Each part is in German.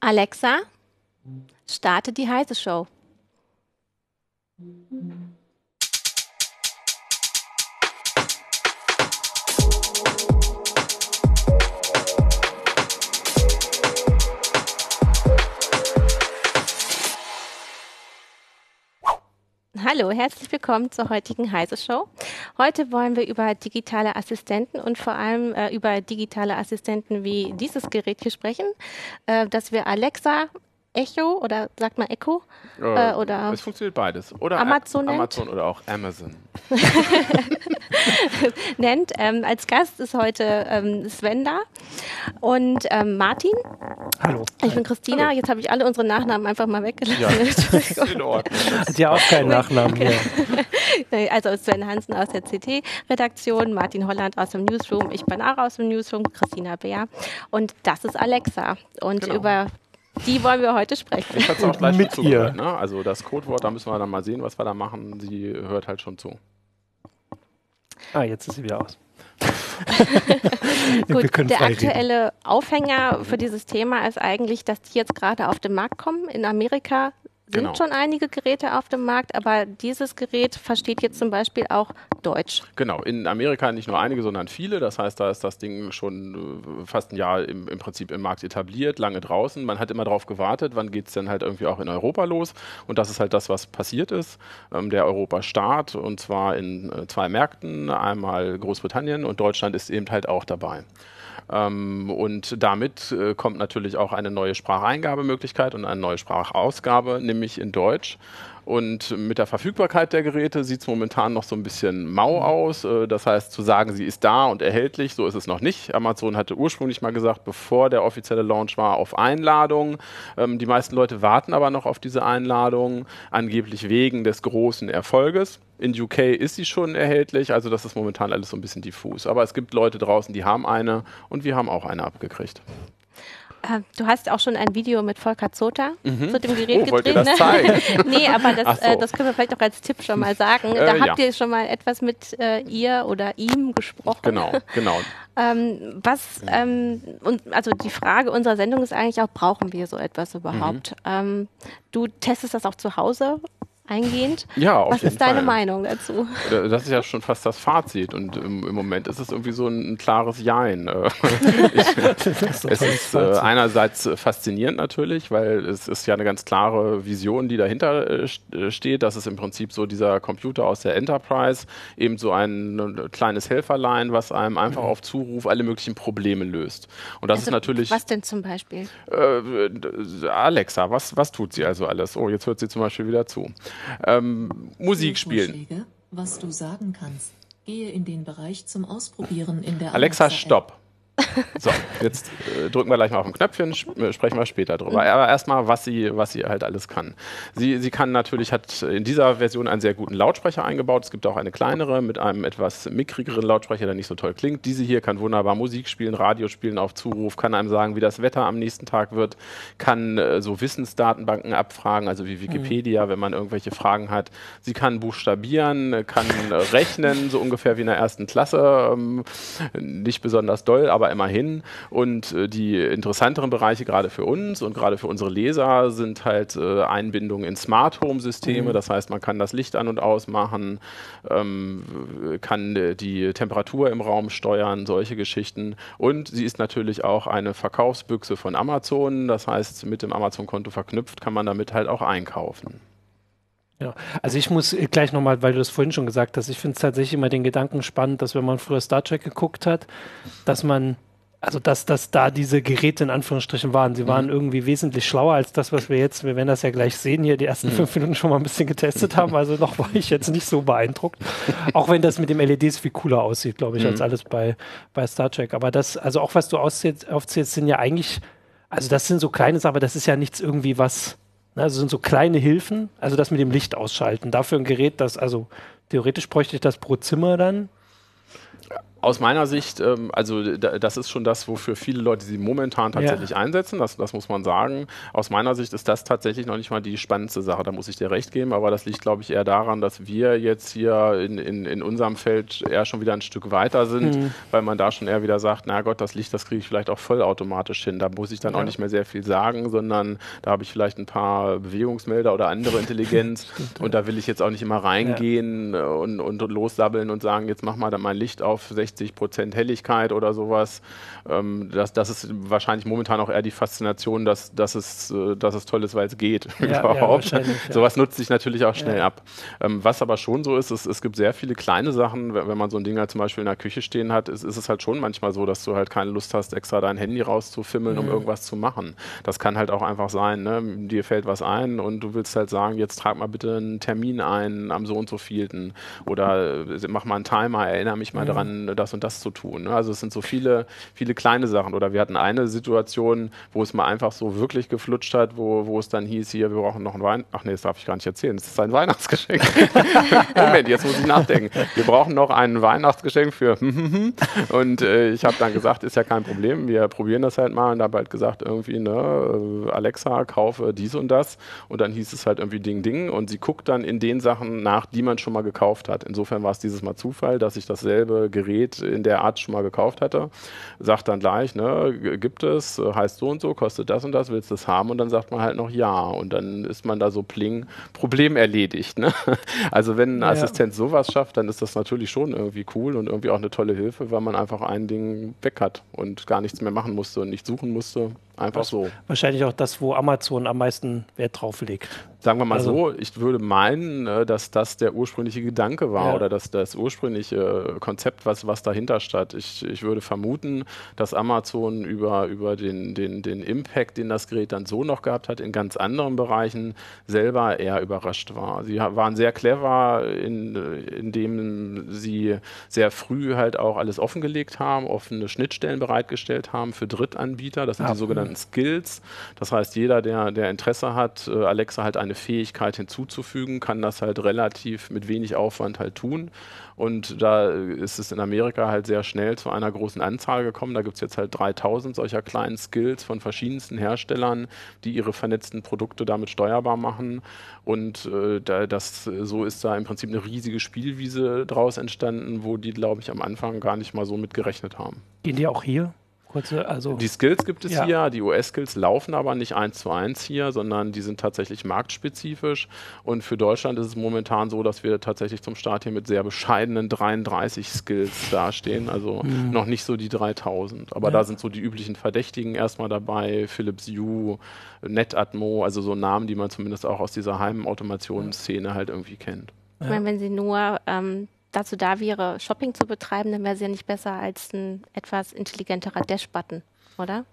Alexa, starte die heiße Show. Hallo, herzlich willkommen zur heutigen Heise Show. Heute wollen wir über digitale Assistenten und vor allem äh, über digitale Assistenten wie dieses Gerät hier sprechen, äh, das wir Alexa Echo oder sagt man Echo äh, oder es funktioniert beides oder Amazon, Amazon oder auch Amazon nennt. Ähm, als Gast ist heute ähm, Sven da und ähm, Martin. Hallo. Ich bin Christina. Hallo. Jetzt habe ich alle unsere Nachnamen einfach mal weggelassen. Ja, ist in Ordnung. Hat ja auch keinen Nachnamen hier. also Sven Hansen aus der CT-Redaktion, Martin Holland aus dem Newsroom, ich bin auch aus dem Newsroom, Christina Bär und das ist Alexa. Und genau. über die wollen wir heute sprechen. Ich hatte auch gleich mit ihr. Ne? Also das Codewort, da müssen wir dann mal sehen, was wir da machen. Sie hört halt schon zu. Ah, jetzt ist sie wieder aus. Gut, der aktuelle reden. Aufhänger für dieses Thema ist eigentlich, dass die jetzt gerade auf den Markt kommen. In Amerika sind genau. schon einige Geräte auf dem Markt, aber dieses Gerät versteht jetzt zum Beispiel auch Deutsch. Genau, in Amerika nicht nur einige, sondern viele. Das heißt, da ist das Ding schon äh, fast ein Jahr im, im Prinzip im Markt etabliert, lange draußen. Man hat immer darauf gewartet, wann geht es denn halt irgendwie auch in Europa los. Und das ist halt das, was passiert ist. Ähm, der Europa-Start und zwar in äh, zwei Märkten, einmal Großbritannien und Deutschland ist eben halt auch dabei. Ähm, und damit äh, kommt natürlich auch eine neue Spracheingabemöglichkeit und eine neue Sprachausgabe, nämlich in Deutsch. Und mit der Verfügbarkeit der Geräte sieht es momentan noch so ein bisschen mau mhm. aus. Äh, das heißt, zu sagen, sie ist da und erhältlich, so ist es noch nicht. Amazon hatte ursprünglich mal gesagt, bevor der offizielle Launch war, auf Einladung. Ähm, die meisten Leute warten aber noch auf diese Einladung, angeblich wegen des großen Erfolges. In UK ist sie schon erhältlich, also das ist momentan alles so ein bisschen diffus. Aber es gibt Leute draußen, die haben eine und wir haben auch eine abgekriegt. Äh, du hast auch schon ein Video mit Volker Zota mhm. zu dem Gerät oh, gedreht. Das ne? zeigen? nee, aber das, so. äh, das können wir vielleicht auch als Tipp schon mal sagen. Äh, da habt ja. ihr schon mal etwas mit äh, ihr oder ihm gesprochen. Genau, genau. ähm, was, ähm, und also die Frage unserer Sendung ist eigentlich auch, brauchen wir so etwas überhaupt? Mhm. Ähm, du testest das auch zu Hause eingehend. Ja, auf Was jeden ist deine Fall. Meinung dazu? Das ist ja schon fast das Fazit und im, im Moment ist es irgendwie so ein, ein klares Jein. Äh, es ist äh, einerseits faszinierend natürlich, weil es ist ja eine ganz klare Vision, die dahinter äh, äh steht. Das ist im Prinzip so dieser Computer aus der Enterprise, eben so ein, ein kleines Helferlein, was einem einfach mhm. auf Zuruf alle möglichen Probleme löst. Und das also, ist natürlich. Was denn zum Beispiel? Äh, Alexa, was, was tut sie also alles? Oh, jetzt hört sie zum Beispiel wieder zu ähm, Musik spielen. Was du sagen kannst. Gehe in den Bereich zum Ausprobieren in der Alexa, Alexa stopp. So, jetzt äh, drücken wir gleich mal auf ein Knöpfchen, äh, sprechen wir später drüber. Aber erstmal, was sie, was sie halt alles kann. Sie, sie kann natürlich, hat in dieser Version einen sehr guten Lautsprecher eingebaut. Es gibt auch eine kleinere mit einem etwas mickrigeren Lautsprecher, der nicht so toll klingt. Diese hier kann wunderbar Musik spielen, Radio spielen auf Zuruf, kann einem sagen, wie das Wetter am nächsten Tag wird, kann äh, so Wissensdatenbanken abfragen, also wie Wikipedia, mhm. wenn man irgendwelche Fragen hat. Sie kann buchstabieren, kann rechnen, so ungefähr wie in der ersten Klasse. Ähm, nicht besonders doll, aber immerhin. Und äh, die interessanteren Bereiche gerade für uns und gerade für unsere Leser sind halt äh, Einbindungen in Smart Home Systeme. Mhm. Das heißt, man kann das Licht an und ausmachen, ähm, kann äh, die Temperatur im Raum steuern, solche Geschichten. Und sie ist natürlich auch eine Verkaufsbüchse von Amazon. Das heißt, mit dem Amazon-Konto verknüpft kann man damit halt auch einkaufen. Ja, also ich muss gleich nochmal, weil du das vorhin schon gesagt hast, ich finde es tatsächlich immer den Gedanken spannend, dass wenn man früher Star Trek geguckt hat, dass man, also dass, dass da diese Geräte in Anführungsstrichen waren. Sie waren mhm. irgendwie wesentlich schlauer als das, was wir jetzt, wir werden das ja gleich sehen, hier die ersten mhm. fünf Minuten schon mal ein bisschen getestet haben. Also noch war ich jetzt nicht so beeindruckt. auch wenn das mit dem LEDs viel cooler aussieht, glaube ich, mhm. als alles bei, bei Star Trek. Aber das, also auch was du aufzählst, aufzählst, sind ja eigentlich, also das sind so kleine Sachen, aber das ist ja nichts irgendwie was also sind so kleine Hilfen, also das mit dem Licht ausschalten. Dafür ein Gerät, das, also theoretisch bräuchte ich das pro Zimmer dann. Aus meiner Sicht, ähm, also da, das ist schon das, wofür viele Leute sie momentan tatsächlich ja. einsetzen, das, das muss man sagen. Aus meiner Sicht ist das tatsächlich noch nicht mal die spannendste Sache, da muss ich dir recht geben, aber das liegt, glaube ich, eher daran, dass wir jetzt hier in, in, in unserem Feld eher schon wieder ein Stück weiter sind, mhm. weil man da schon eher wieder sagt, na Gott, das Licht, das kriege ich vielleicht auch vollautomatisch hin. Da muss ich dann ja. auch nicht mehr sehr viel sagen, sondern da habe ich vielleicht ein paar Bewegungsmelder oder andere Intelligenz und da will ich jetzt auch nicht immer reingehen ja. und, und lossabbeln und sagen, jetzt mach mal dann mein Licht auf 60 60 Prozent Helligkeit oder sowas. Ähm, das, das ist wahrscheinlich momentan auch eher die Faszination, dass, dass, es, äh, dass es toll ist, weil es geht ja, überhaupt. Ja, sowas nutzt sich natürlich auch schnell ja. ab. Ähm, was aber schon so ist, ist, es gibt sehr viele kleine Sachen, wenn, wenn man so ein Ding halt zum Beispiel in der Küche stehen hat, ist, ist, es halt schon manchmal so, dass du halt keine Lust hast, extra dein Handy rauszufimmeln, mhm. um irgendwas zu machen. Das kann halt auch einfach sein, ne? dir fällt was ein und du willst halt sagen, jetzt trag mal bitte einen Termin ein am so und so vielten oder äh, mach mal einen Timer, erinnere mich mal mhm. daran, das und das zu tun. Ne? Also es sind so viele, viele kleine Sachen. Oder wir hatten eine Situation, wo es mal einfach so wirklich geflutscht hat, wo, wo es dann hieß, hier, wir brauchen noch ein Wein. Ach nee, das darf ich gar nicht erzählen. Das ist ein Weihnachtsgeschenk. Moment, jetzt muss ich nachdenken. Wir brauchen noch ein Weihnachtsgeschenk für und äh, ich habe dann gesagt, ist ja kein Problem, wir probieren das halt mal und habe halt gesagt, irgendwie, ne, äh, Alexa, kaufe dies und das. Und dann hieß es halt irgendwie Ding Ding und sie guckt dann in den Sachen nach, die man schon mal gekauft hat. Insofern war es dieses Mal Zufall, dass ich dasselbe Gerät Gerät in der Art schon mal gekauft hatte, sagt dann gleich, ne, gibt es, heißt so und so, kostet das und das, willst du es haben? Und dann sagt man halt noch ja. Und dann ist man da so pling, Problem erledigt. Ne? Also wenn ein ja. Assistent sowas schafft, dann ist das natürlich schon irgendwie cool und irgendwie auch eine tolle Hilfe, weil man einfach ein Ding weg hat und gar nichts mehr machen musste und nicht suchen musste. Einfach so. Wahrscheinlich auch das, wo Amazon am meisten Wert drauf legt. Sagen wir mal also, so, ich würde meinen, äh, dass das der ursprüngliche Gedanke war ja. oder dass das ursprüngliche Konzept, was, was dahinter stand. Ich, ich würde vermuten, dass Amazon über, über den, den, den Impact, den das Gerät dann so noch gehabt hat, in ganz anderen Bereichen selber eher überrascht war. Sie waren sehr clever, in, indem sie sehr früh halt auch alles offengelegt haben, offene Schnittstellen bereitgestellt haben für Drittanbieter. Das sind ja. die sogenannten sogenannten Skills. Das heißt, jeder, der, der Interesse hat, äh, Alexa halt eine Fähigkeit hinzuzufügen, kann das halt relativ mit wenig Aufwand halt tun. Und da ist es in Amerika halt sehr schnell zu einer großen Anzahl gekommen. Da gibt es jetzt halt 3000 solcher kleinen Skills von verschiedensten Herstellern, die ihre vernetzten Produkte damit steuerbar machen. Und äh, da, das, so ist da im Prinzip eine riesige Spielwiese draus entstanden, wo die, glaube ich, am Anfang gar nicht mal so mit gerechnet haben. Gehen die auch hier Kurze, also die Skills gibt es ja. hier, die US-Skills laufen aber nicht eins zu eins hier, sondern die sind tatsächlich marktspezifisch. Und für Deutschland ist es momentan so, dass wir tatsächlich zum Start hier mit sehr bescheidenen 33 Skills dastehen, also mhm. noch nicht so die 3000. Aber ja. da sind so die üblichen Verdächtigen erstmal dabei, Philips Hue, NetAtmo, also so Namen, die man zumindest auch aus dieser Heimautomationsszene halt irgendwie kennt. Ich meine, wenn Sie nur ähm, dazu da wäre, Shopping zu betreiben, dann wäre sie ja nicht besser als ein etwas intelligenterer Dash-Button, oder?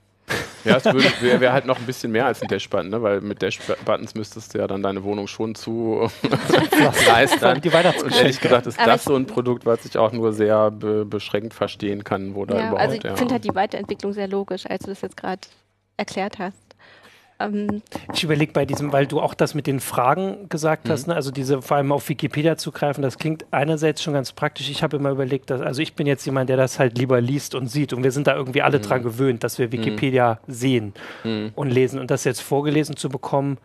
Ja, es wäre wär halt noch ein bisschen mehr als ein Dash-Button, ne? weil mit Dash-Buttons müsstest du ja dann deine Wohnung schon zu leisten. Die Und ehrlich gesagt ist Aber das so ein Produkt, was ich auch nur sehr be beschränkt verstehen kann, wo da ja, überhaupt. Also ich ja. finde halt die Weiterentwicklung sehr logisch, als du das jetzt gerade erklärt hast. Ähm, ich überlege bei diesem, weil du auch das mit den Fragen gesagt mhm. hast, ne? also diese vor allem auf Wikipedia zugreifen, das klingt einerseits schon ganz praktisch. Ich habe immer überlegt, dass, also ich bin jetzt jemand, der das halt lieber liest und sieht und wir sind da irgendwie alle mhm. dran gewöhnt, dass wir Wikipedia mhm. sehen mhm. und lesen und das jetzt vorgelesen zu bekommen,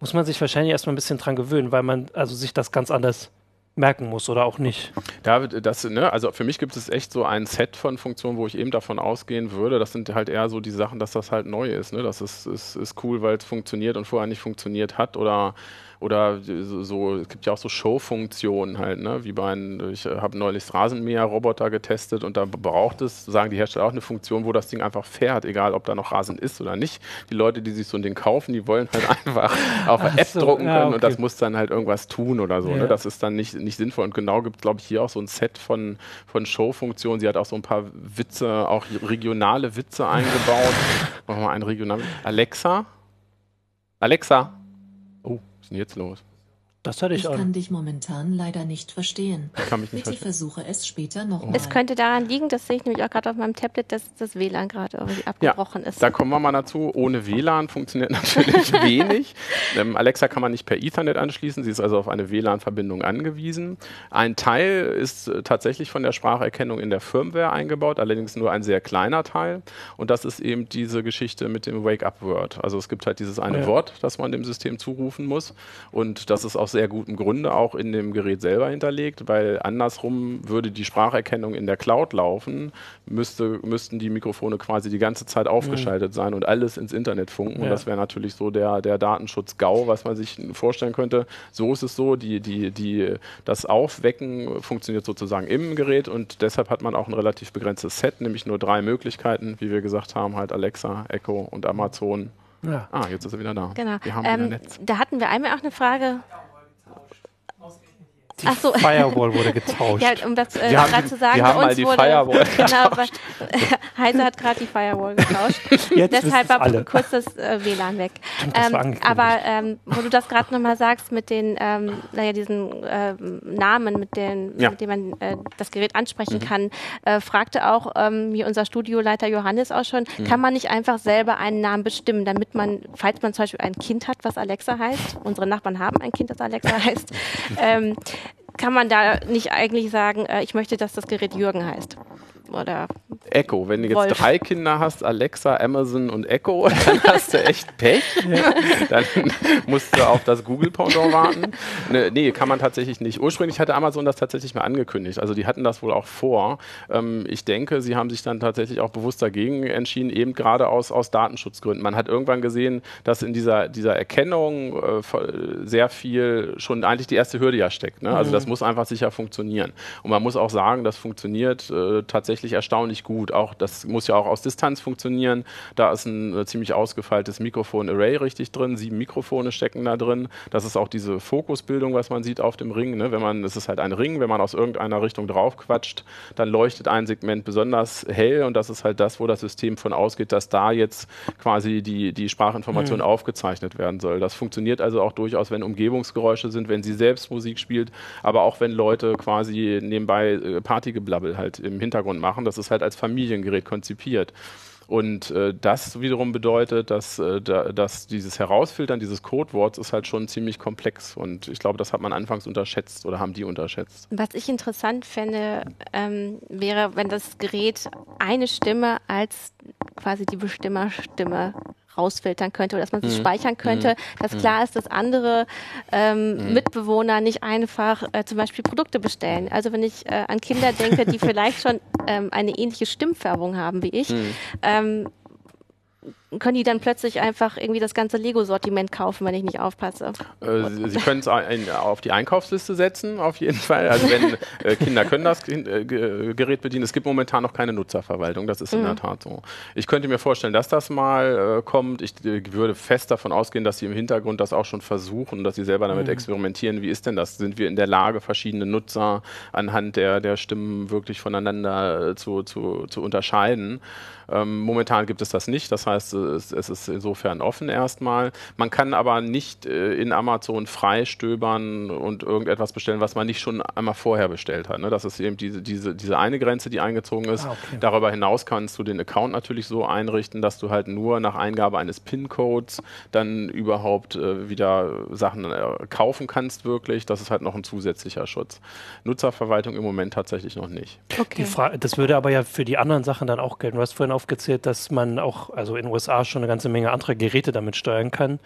muss man sich wahrscheinlich erstmal ein bisschen dran gewöhnen, weil man also sich das ganz anders merken muss oder auch nicht. David, das, ne, also für mich gibt es echt so ein Set von Funktionen, wo ich eben davon ausgehen würde. Das sind halt eher so die Sachen, dass das halt neu ist. Ne? Das ist, ist, ist cool, weil es funktioniert und vorher nicht funktioniert hat oder oder so, es gibt ja auch so Show-Funktionen halt, ne? wie bei einem, ich habe neulich Rasenmäher-Roboter getestet und da braucht es, sagen die Hersteller auch eine Funktion, wo das Ding einfach fährt, egal ob da noch Rasen ist oder nicht. Die Leute, die sich so ein Ding kaufen, die wollen halt einfach auf eine App so, drucken können ja, okay. und das muss dann halt irgendwas tun oder so. Ne? Ja. Ne? Das ist dann nicht, nicht sinnvoll. Und genau gibt es, glaube ich, hier auch so ein Set von, von Show-Funktionen. Sie hat auch so ein paar Witze, auch regionale Witze eingebaut. Machen wir mal einen regionalen. Alexa? Alexa? Denn jetzt los? Das hatte ich, Ich auch. kann dich momentan leider nicht verstehen. Ich kann mich nicht Bitte verstehen. versuche es später nochmal. Es könnte daran liegen, das sehe ich nämlich auch gerade auf meinem Tablet, dass das WLAN gerade irgendwie abgebrochen ist. Da kommen wir mal dazu. Ohne WLAN funktioniert natürlich wenig. Ähm, Alexa kann man nicht per Ethernet anschließen. Sie ist also auf eine WLAN-Verbindung angewiesen. Ein Teil ist äh, tatsächlich von der Spracherkennung in der Firmware eingebaut, allerdings nur ein sehr kleiner Teil. Und das ist eben diese Geschichte mit dem Wake-up-Word. Also es gibt halt dieses eine Ja. Wort, das man dem System zurufen muss. Und das ist aus sehr gutem Grunde auch in dem Gerät selber hinterlegt, weil andersrum würde die Spracherkennung in der Cloud laufen, müsste, müssten die Mikrofone quasi die ganze Zeit aufgeschaltet sein und alles ins Internet funken. Und Ja. das wäre natürlich so der, der Datenschutz-GAU, was man sich vorstellen könnte. So ist es so, die, die, die, das Aufwecken funktioniert sozusagen im Gerät und deshalb hat man auch ein relativ begrenztes Set, nämlich nur drei Möglichkeiten, wie wir gesagt haben, halt Alexa, Echo und Amazon. Ja. Ah, jetzt ist er wieder da. Genau. Wir haben wieder Ähm, Netz. da hatten wir einmal auch eine Frage. Die Ach so. Firewall wurde getauscht. Ja, um das äh, gerade zu sagen, wir bei haben mal uns die wurde Firewall genau, bei, Heise hat gerade die Firewall getauscht. Jetzt Deshalb war alle. kurz das äh, WLAN weg. war Ähm, aber ähm, wo du das gerade nochmal sagst mit den, ähm, naja, diesen ähm, Namen, mit, den, Ja. mit denen man äh, das Gerät ansprechen kann, äh, fragte auch ähm, hier unser Studioleiter Johannes auch schon, kann man nicht einfach selber einen Namen bestimmen, damit man, falls man zum Beispiel ein Kind hat, was Alexa heißt, unsere Nachbarn haben ein Kind, das Alexa heißt, ähm, kann man da nicht eigentlich sagen, äh, ich möchte, dass das Gerät Jürgen heißt? Oder Echo, wenn du jetzt Wolf. drei Kinder hast, Alexa, Amazon und Echo, dann hast du echt Pech. Dann musst du auf das Google-Pendant warten. Ne, nee, kann man tatsächlich nicht. Ursprünglich hatte Amazon das tatsächlich mal angekündigt. Also die hatten das wohl auch vor. Ähm, ich denke, sie haben sich dann tatsächlich auch bewusst dagegen entschieden, eben gerade aus, aus Datenschutzgründen. Man hat irgendwann gesehen, dass in dieser, dieser Erkennung äh, sehr viel schon eigentlich die erste Hürde ja steckt. Ne? Also das muss einfach sicher funktionieren. Und man muss auch sagen, das funktioniert äh, tatsächlich erstaunlich gut. Auch das muss ja auch aus Distanz funktionieren. Da ist ein äh, ziemlich ausgefeiltes Mikrofon-Array richtig drin. Sieben Mikrofone stecken da drin. Das ist auch diese Fokusbildung, was man sieht auf dem Ring. Ne? Wenn man, es ist halt ein Ring, wenn man aus irgendeiner Richtung drauf quatscht, dann leuchtet ein Segment besonders hell und das ist halt das, wo das System von ausgeht, dass da jetzt quasi die, die Sprachinformation aufgezeichnet werden soll. Das funktioniert also auch durchaus, wenn Umgebungsgeräusche sind, wenn sie selbst Musik spielt, aber auch wenn Leute quasi nebenbei äh, Partygeblabbel halt im Hintergrund machen. Das ist halt als Familiengerät konzipiert. Und äh, das wiederum bedeutet, dass, äh, da, dass dieses Herausfiltern dieses Codeworts ist halt schon ziemlich komplex. Und ich glaube, das hat man anfangs unterschätzt oder haben die unterschätzt. was ich interessant fände, ähm, wäre, wenn das Gerät eine Stimme als quasi die Bestimmerstimme rausfiltern könnte oder dass man sie speichern könnte, dass klar ist, dass andere ähm, Mitbewohner nicht einfach äh, zum Beispiel Produkte bestellen. Also wenn ich äh, an Kinder denke, die vielleicht schon ähm, eine ähnliche Stimmfärbung haben wie ich, ähm, können die dann plötzlich einfach irgendwie das ganze Lego-Sortiment kaufen, wenn ich nicht aufpasse. Äh, Sie, Sie können es auf die Einkaufsliste setzen, auf jeden Fall. Also wenn äh, Kinder können das äh, Ge- Gerät bedienen. Es gibt momentan noch keine Nutzerverwaltung, das ist in der Tat so. Ich könnte mir vorstellen, dass das mal äh, kommt. Ich äh, würde fest davon ausgehen, dass Sie im Hintergrund das auch schon versuchen, dass Sie selber damit experimentieren. Wie ist denn das? Sind wir in der Lage, verschiedene Nutzer anhand der, der Stimmen wirklich voneinander äh, zu, zu, zu unterscheiden? Ähm, momentan gibt es das nicht. Das heißt, es, es ist insofern offen erstmal. Man kann aber nicht äh, in Amazon frei stöbern und irgendetwas bestellen, was man nicht schon einmal vorher bestellt hat. Ne? Das ist eben diese, diese, diese eine Grenze, die eingezogen ist. Ah, okay. Darüber hinaus kannst du den Account natürlich so einrichten, dass du halt nur nach Eingabe eines PIN-Codes dann überhaupt äh, wieder Sachen äh, kaufen kannst, wirklich. Das ist halt noch ein zusätzlicher Schutz. Nutzerverwaltung im Moment tatsächlich noch nicht. Die Fra das würde aber ja für die anderen Sachen dann auch gelten. Du hast vorhin aufgezählt, dass man auch, also in den USA schon eine ganze Menge andere Geräte damit steuern kann.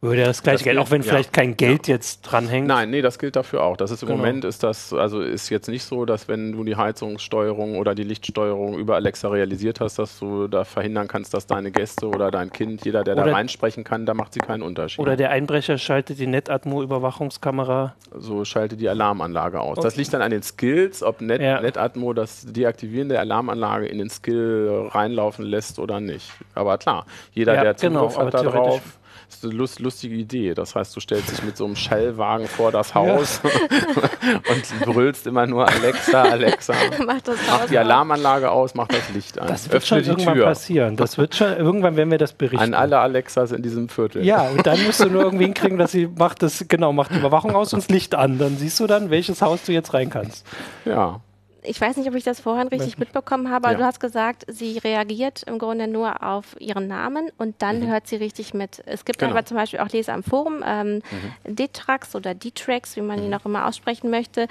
Würde ja das gleiche gilt, auch wenn ja. vielleicht kein Geld jetzt dranhängt. Nein, nee, das gilt dafür auch. Das ist im Genau. Moment ist das, also ist jetzt nicht so, dass wenn du die Heizungssteuerung oder die Lichtsteuerung über Alexa realisiert hast, dass du da verhindern kannst, dass deine Gäste oder dein Kind, jeder, der da Oder- reinsprechen kann, da macht sie keinen Unterschied. Oder der Einbrecher schaltet die Netatmo-Überwachungskamera. so schalte die Alarmanlage aus. Das liegt dann an den Skills, ob Net, Ja. NetAtmo das Deaktivieren der Alarmanlage in den Skill reinlaufen lässt oder nicht. Aber klar, jeder, Ja, der genau, Zugriff aber hat da drauf, ist eine lust, lustige Idee. Das heißt, du stellst dich mit so einem Schallwagen vor das Haus ja. und brüllst immer nur Alexa, Alexa. mach, das mach die Alarmanlage aus, mach das Licht an. Das wird Öffne schon irgendwann Tür. passieren. Das wird schon, irgendwann werden wir das berichten. An alle Alexas in diesem Viertel. Ja, und dann musst du nur irgendwie hinkriegen, dass sie macht das, genau, macht die Überwachung aus und das Licht an. Dann siehst du dann, welches Haus du jetzt rein kannst. Ja ich weiß nicht, ob ich das vorhin richtig mitbekommen habe, aber ja. du hast gesagt, sie reagiert im Grunde nur auf ihren Namen und dann mhm. hört sie richtig mit. Es gibt genau. aber zum Beispiel auch Leser am Forum, ähm, mhm. Detrax oder Detrax, wie man ihn mhm. auch immer aussprechen möchte,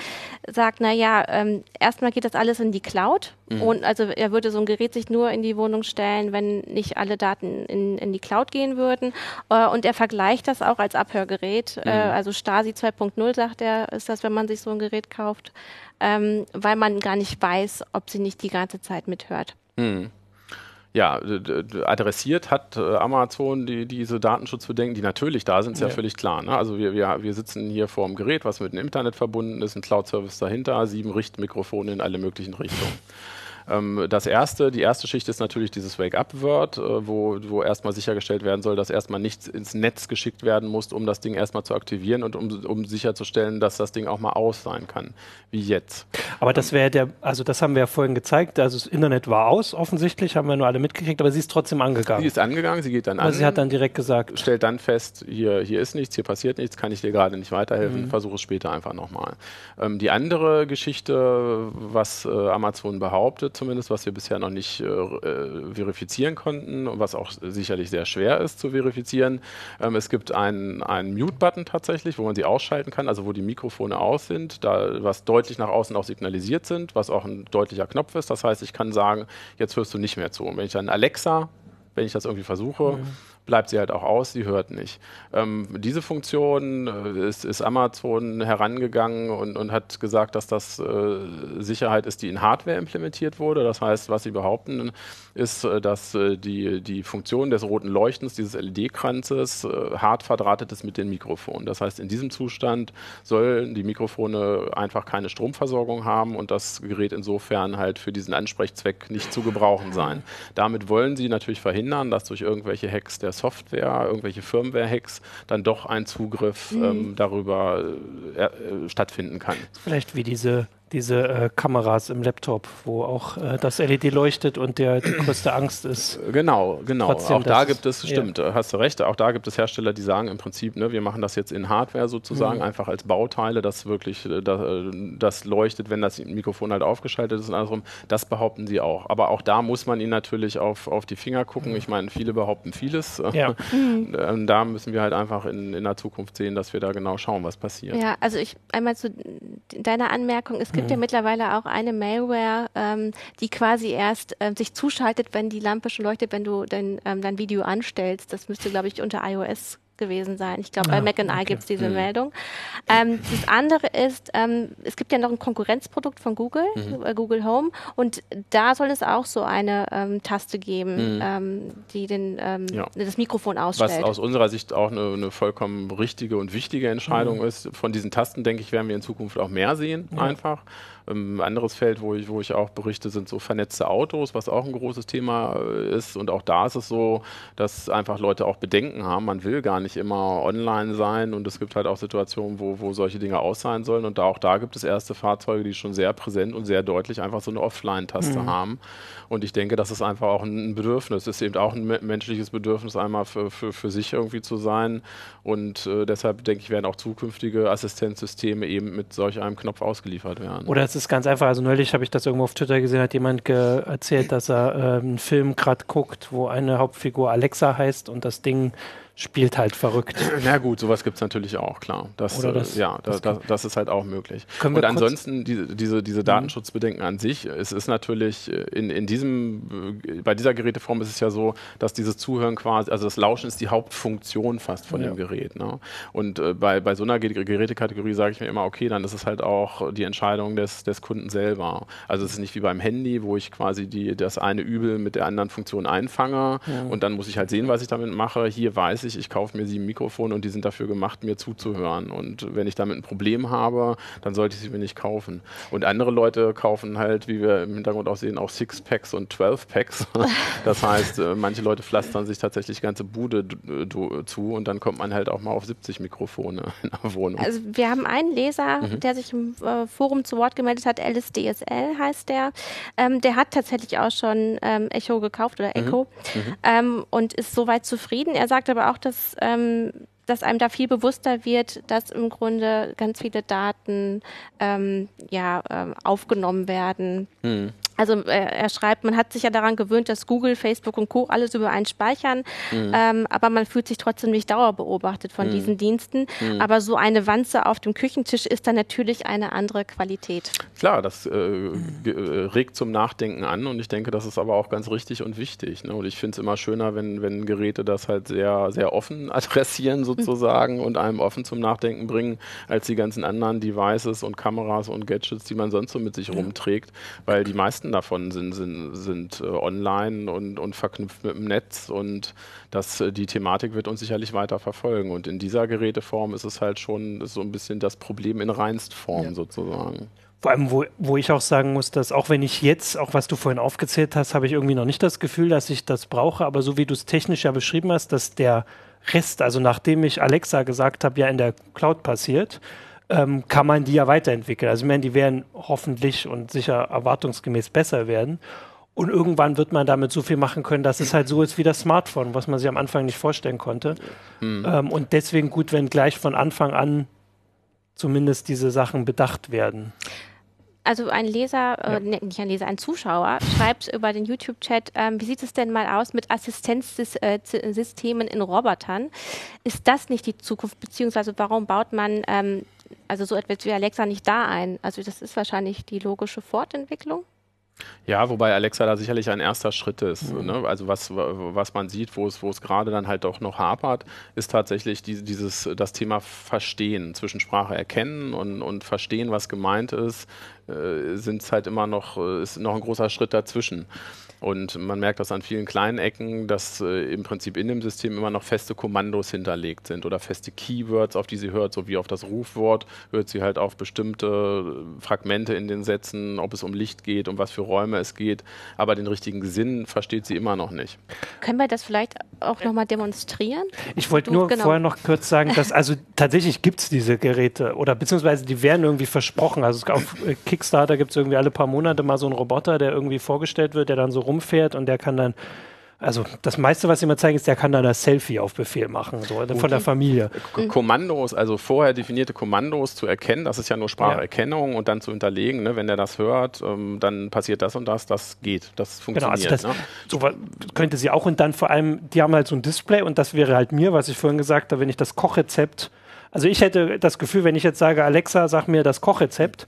sagt, naja, ähm, erstmal geht das alles in die Cloud mhm. und also er würde so ein Gerät sich nur in die Wohnung stellen, wenn nicht alle Daten in, in die Cloud gehen würden äh, und er vergleicht das auch als Abhörgerät, äh, mhm. also Stasi 2.0 sagt er, ist das, wenn man sich so ein Gerät kauft ähm, weil man gar nicht weiß, ob sie nicht die ganze Zeit mithört. Hm. Ja, adressiert hat äh, Amazon die, diese Datenschutzbedenken, die natürlich da sind, ist ja, ja völlig klar. Ne? Also wir, wir, wir sitzen hier vor dem Gerät, was mit dem Internet verbunden ist, ein Cloud-Service dahinter, sieben Richtmikrofone in alle möglichen Richtungen. Ähm, das erste, die erste Schicht ist natürlich dieses Wake-up-Word, äh, wo, wo erstmal sichergestellt werden soll, dass erstmal nichts ins Netz geschickt werden muss, um das Ding erstmal zu aktivieren und um, um sicherzustellen, dass das Ding auch mal aus sein kann, wie jetzt. Aber das wäre der, also das haben wir ja vorhin gezeigt, also das Internet war aus, offensichtlich, haben wir nur alle mitgekriegt, aber sie ist trotzdem angegangen. Sie ist angegangen, sie geht dann also an. sie hat dann direkt gesagt. Stellt dann fest, hier, hier ist nichts, hier passiert nichts, kann ich dir gerade nicht weiterhelfen, mhm. versuche es später einfach nochmal. Ähm, die andere Geschichte, was äh, Amazon behauptet, zumindest, was wir bisher noch nicht äh, äh, verifizieren konnten und was auch sicherlich sehr schwer ist zu verifizieren. Ähm, es gibt einen, Mute-Button tatsächlich, wo man sie ausschalten kann, also wo die Mikrofone aus sind, da was deutlich nach außen auch signalisiert sind, was auch ein deutlicher Knopf ist. Das heißt, ich kann sagen, jetzt hörst du nicht mehr zu. Und wenn ich dann Alexa, wenn ich das irgendwie versuche, mhm bleibt sie halt auch aus, sie hört nicht. Ähm, diese Funktion äh, ist, ist, Amazon herangegangen und, und, hat gesagt, dass das äh, Sicherheit ist, die in Hardware implementiert wurde. Das heißt, was sie behaupten, ist, äh, dass äh, die, die Funktion des roten Leuchtens, dieses LED-Kranzes, äh, hart verdrahtet ist mit den Mikrofonen. Das heißt, in diesem Zustand sollen die Mikrofone einfach keine Stromversorgung haben und das Gerät insofern halt für diesen Ansprechzweck nicht zu gebrauchen sein. Damit wollen sie natürlich verhindern, dass durch irgendwelche Hacks der Software, irgendwelche Firmware-Hacks, dann doch ein Zugriff mhm. ähm, darüber äh, äh, stattfinden kann. Vielleicht wie diese diese äh, Kameras im Laptop, wo auch äh, das LED leuchtet und der die größte Angst ist. Genau, genau. Trotzdem, auch da gibt es, stimmt, ja. hast du recht, auch da gibt es Hersteller, die sagen im Prinzip, ne, wir machen das jetzt in Hardware sozusagen, mhm. einfach als Bauteile, dass wirklich äh, das, äh, das, leuchtet, wenn das Mikrofon halt aufgeschaltet ist und andersrum. Das behaupten sie auch. Aber auch da muss man ihnen natürlich auf, auf die Finger gucken. Ich meine, viele behaupten vieles. Ja. Mhm. da müssen wir halt einfach in, in der Zukunft sehen, dass wir da genau schauen, was passiert. Ja, also ich einmal zu deiner Anmerkung, es gibt mhm. ja mittlerweile auch eine Malware, ähm, die quasi erst ähm, sich zuschaltet, wenn die Lampe schon leuchtet, wenn du dein, ähm, dein Video anstellst. Das müsste, glaube ich, unter iOS gewesen sein. Ich glaube, ja, bei Mac and okay. I gibt es diese mhm. Meldung. Ähm, das andere ist, ähm, es gibt ja noch ein Konkurrenzprodukt von Google, mhm. äh, Google Home, und da soll es auch so eine ähm, Taste geben, mhm. Ähm, die den, ähm, ja. das Mikrofon ausstellt. Was aus unserer Sicht auch eine, eine vollkommen richtige und wichtige Entscheidung mhm. ist. Von diesen Tasten, denke ich, werden wir in Zukunft auch mehr sehen, einfach. Ein anderes Feld, wo ich, wo ich auch berichte, sind so vernetzte Autos, was auch ein großes Thema äh, ist. Und auch da ist es so, dass einfach Leute auch Bedenken haben. Man will gar nicht immer online sein und es gibt halt auch Situationen, wo, wo solche Dinge aus sein sollen. Und da, auch da gibt es erste Fahrzeuge, die schon sehr präsent und sehr deutlich einfach so eine Offline-Taste mhm. haben. Und ich denke, das ist einfach auch ein Bedürfnis. Es ist eben auch ein menschliches Bedürfnis, einmal für, für, für sich irgendwie zu sein. Und äh, deshalb denke ich, werden auch zukünftige Assistenzsysteme eben mit solch einem Knopf ausgeliefert werden. Oder es ist ganz einfach. Also neulich habe ich das irgendwo auf Twitter gesehen, hat jemand erzählt, dass er äh, einen Film gerade guckt, wo eine Hauptfigur Alexa heißt und das Ding spielt halt verrückt. Na gut, sowas gibt es natürlich auch, klar. Das, das äh, ja, das, das, das, ist halt auch möglich. Und ansonsten diese, diese, diese mhm. Datenschutzbedenken an sich, es ist natürlich äh, in, in diesem, äh, bei dieser Geräteform ist es ja so, dass dieses Zuhören quasi, also das Lauschen ist die Hauptfunktion fast von ja. dem Gerät. Ne? Und äh, bei, bei so einer Gerätekategorie sage ich mir immer, okay, dann ist es halt auch die Entscheidung des, des Kunden selber. Also es ist nicht wie beim Handy, wo ich quasi die, das eine Übel mit der anderen Funktion einfange ja. und dann muss ich halt sehen, was ich damit mache. Hier weiß ich, ich, ich kaufe mir sieben Mikrofone und die sind dafür gemacht, mir zuzuhören. Und wenn ich damit ein Problem habe, dann sollte ich sie mir nicht kaufen. Und andere Leute kaufen halt, wie wir im Hintergrund auch sehen, auch Six-Packs und Twelve-Packs. Das heißt, äh, manche Leute pflastern sich tatsächlich ganze Bude zu und dann kommt man halt auch mal auf 70 Mikrofone in der Wohnung. Also wir haben einen Leser, mhm. der sich im äh, Forum zu Wort gemeldet hat, LSDSL heißt der. Ähm, der hat tatsächlich auch schon ähm, Echo gekauft oder Echo mhm. Mhm. Ähm, und ist soweit zufrieden. Er sagt aber auch, dass ähm, dass einem da viel bewusster wird, dass im Grunde ganz viele Daten ähm, ja, ähm, aufgenommen werden. Mhm. Also äh, er schreibt, man hat sich ja daran gewöhnt, dass Google, Facebook und Co. alles über einen speichern, mhm. ähm, aber man fühlt sich trotzdem nicht dauerbeobachtet von mhm. diesen Diensten. Mhm. Aber so eine Wanze auf dem Küchentisch ist dann natürlich eine andere Qualität. Klar, das äh, äh, regt zum Nachdenken an und ich denke, das ist aber auch ganz richtig und wichtig. Ne? Und ich finde es immer schöner, wenn, wenn Geräte das halt sehr, sehr offen adressieren sozusagen und einem offen zum Nachdenken bringen, als die ganzen anderen Devices und Kameras und Gadgets, die man sonst so mit sich rumträgt, weil die meisten meisten davon sind, sind, sind äh, online und, und verknüpft mit dem Netz und das, äh, die Thematik wird uns sicherlich weiter verfolgen. Und in dieser Geräteform ist es halt schon so ein bisschen das Problem in Reinstform ja. sozusagen. Vor allem, wo, wo ich auch sagen muss, dass auch wenn ich jetzt, auch was du vorhin aufgezählt hast, habe ich irgendwie noch nicht das Gefühl, dass ich das brauche, aber so wie du es technisch ja beschrieben hast, dass der Rest, also nachdem ich Alexa gesagt habe, ja in der Cloud passiert, ähm, kann man die ja weiterentwickeln. Also ich meine, die werden hoffentlich und sicher erwartungsgemäß besser werden. Und irgendwann wird man damit so viel machen können, dass es halt so ist wie das Smartphone, was man sich am Anfang nicht vorstellen konnte. Mhm. Ähm, und deswegen gut, wenn gleich von Anfang an zumindest diese Sachen bedacht werden also ein Leser, äh, ja. äh, nicht ein Leser, ein Zuschauer schreibt über den YouTube-Chat, ähm, wie sieht es denn mal aus mit Assistenzsystemen in Robotern? Ist das nicht die Zukunft, beziehungsweise warum baut man ähm, also so etwas wie Alexa nicht da ein? Also das ist wahrscheinlich die logische Fortentwicklung. Ja, wobei Alexa da sicherlich ein erster Schritt ist. Mhm. Ne? Also was, was man sieht, wo es, wo es gerade dann halt auch noch hapert, ist tatsächlich die, dieses, das Thema Verstehen, Zwischensprache erkennen und, und verstehen, was gemeint ist, äh, sind es halt immer noch, äh, ist noch ein großer Schritt dazwischen. Und man merkt das an vielen kleinen Ecken, dass äh, im Prinzip in dem System immer noch feste Kommandos hinterlegt sind oder feste Keywords, auf die sie hört, so wie auf das Rufwort, hört sie halt auf bestimmte Fragmente in den Sätzen, ob es um Licht geht, um was für Räume es geht, aber den richtigen Sinn versteht sie immer noch nicht. Können wir das vielleicht auch nochmal demonstrieren? Ich wollte nur genau. vorher noch kurz sagen, dass also tatsächlich gibt es diese Geräte oder beziehungsweise die werden irgendwie versprochen. Also auf äh, Kickstarter gibt es irgendwie alle paar Monate mal so einen Roboter, der irgendwie vorgestellt wird, der dann so rumfährt und der kann dann also das meiste, was sie mir zeigen, ist, der kann dann das Selfie auf Befehl machen, so Gut. von der Familie. K Kommandos, also vorher definierte Kommandos zu erkennen, das ist ja nur Spracherkennung ja. und dann zu hinterlegen, ne, wenn der das hört, ähm, dann passiert das und das, das geht, das funktioniert. Genau, also das, ne? so könnte sie auch und dann vor allem, die haben halt so ein Display und das wäre halt mir, was ich vorhin gesagt habe, wenn ich das Kochrezept also ich hätte das Gefühl, wenn ich jetzt sage, Alexa, sag mir das Kochrezept,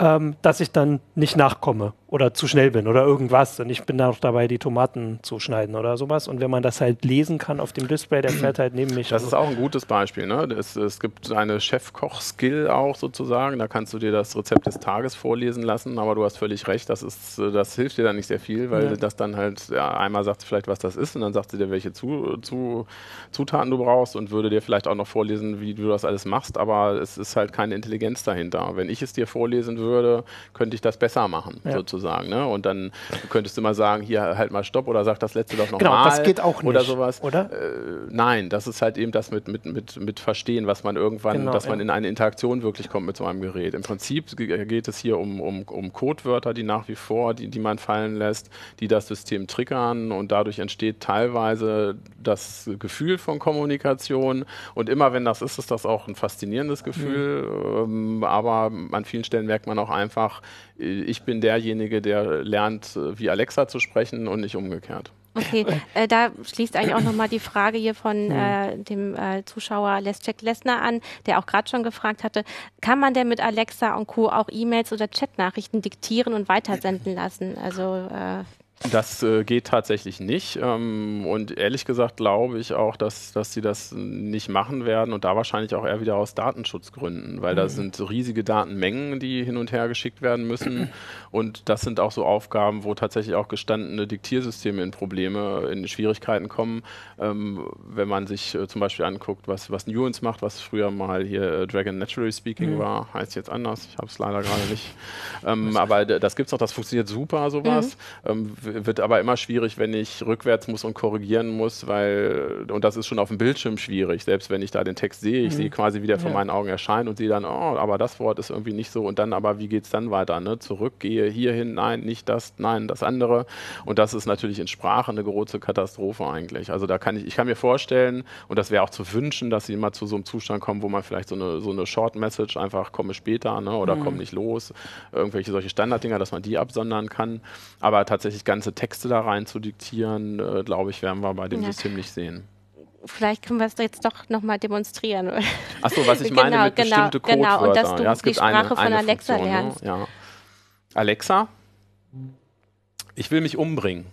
ähm, dass ich dann nicht nachkomme oder zu schnell bin oder irgendwas. Und ich bin da noch dabei, die Tomaten zu schneiden oder sowas. Und wenn man das halt lesen kann auf dem Display, der fährt halt neben mich. Das ist auch ein gutes Beispiel. Ne? Es, es gibt eine Chefkoch-Skill auch sozusagen. Da kannst du dir das Rezept des Tages vorlesen lassen. Aber du hast völlig recht, das, ist, das hilft dir dann nicht sehr viel, weil ja. das dann halt, ja, einmal sagt sie vielleicht, was das ist und dann sagt sie dir, welche zu, zu, Zutaten du brauchst und würde dir vielleicht auch noch vorlesen, wie du das alles machst. Aber es ist halt keine Intelligenz dahinter. Wenn ich es dir vorlesen würde, würde, könnte ich das besser machen, ja. sozusagen. Ne? Und dann könntest du mal sagen, hier halt mal Stopp oder sag das letzte doch nochmal. Genau, das geht auch nicht. Oder sowas. Oder? Äh, nein, das ist halt eben das mit, mit, mit, mit Verstehen, was man irgendwann, genau, dass man ja. in eine Interaktion wirklich kommt mit so einem Gerät. Im Prinzip geht es hier um, um, um Codewörter, die nach wie vor, die, die man fallen lässt, die das System triggern und dadurch entsteht teilweise das Gefühl von Kommunikation. Und immer wenn das ist, ist das auch ein faszinierendes Gefühl. Mhm. Ähm, aber an vielen Stellen merkt man auch einfach, ich bin derjenige, der lernt, wie Alexa zu sprechen und nicht umgekehrt. Okay, äh, da schließt eigentlich auch nochmal die Frage hier von hm. äh, dem äh, Zuschauer Leschek Lessner an, der auch gerade schon gefragt hatte, kann man denn mit Alexa und Co. auch E-Mails oder Chatnachrichten diktieren und weitersenden lassen? Also äh, Das äh, geht tatsächlich nicht. Ähm, und ehrlich gesagt glaube ich auch, dass, dass sie das nicht machen werden und da wahrscheinlich auch eher wieder aus Datenschutzgründen, weil mhm. da sind riesige Datenmengen, die hin und her geschickt werden müssen. Und das sind auch so Aufgaben, wo tatsächlich auch gestandene Diktiersysteme in Probleme, in Schwierigkeiten kommen. Ähm, wenn man sich äh, zum Beispiel anguckt, was, was Nuance macht, was früher mal hier äh, Dragon Naturally Speaking mhm. war, heißt jetzt anders. Ich habe es leider gerade nicht. Ähm, aber das gibt es noch, das funktioniert super, sowas. Mhm. Wird aber immer schwierig, wenn ich rückwärts muss und korrigieren muss, weil, und das ist schon auf dem Bildschirm schwierig, selbst wenn ich da den Text sehe, ich mhm. sehe quasi, wie der vor ja. meinen Augen erscheint und sehe dann, oh, aber das Wort ist irgendwie nicht so und dann aber, wie geht es dann weiter? Ne? Zurück, gehe hierhin, nein, nicht das, nein, das andere. Und das ist natürlich in Sprache eine große Katastrophe eigentlich. Also da kann ich, ich kann mir vorstellen, und das wäre auch zu wünschen, dass sie immer zu so einem Zustand kommen, wo man vielleicht so eine, so eine Short Message einfach komme später ne? oder mhm. komm nicht los, irgendwelche solche Standarddinger, dass man die absondern kann. Aber tatsächlich ganze Texte da rein zu diktieren, äh, glaube ich, werden wir bei dem ja. System nicht sehen vielleicht können wir es jetzt doch nochmal demonstrieren. Achso, was ich meine genau, mit genau, bestimmte Codewörter. Genau, und dass du ja, es die Sprache eine, von Alexa Funktion, ne? lernst. Ne? Ja. Alexa, ich will mich umbringen.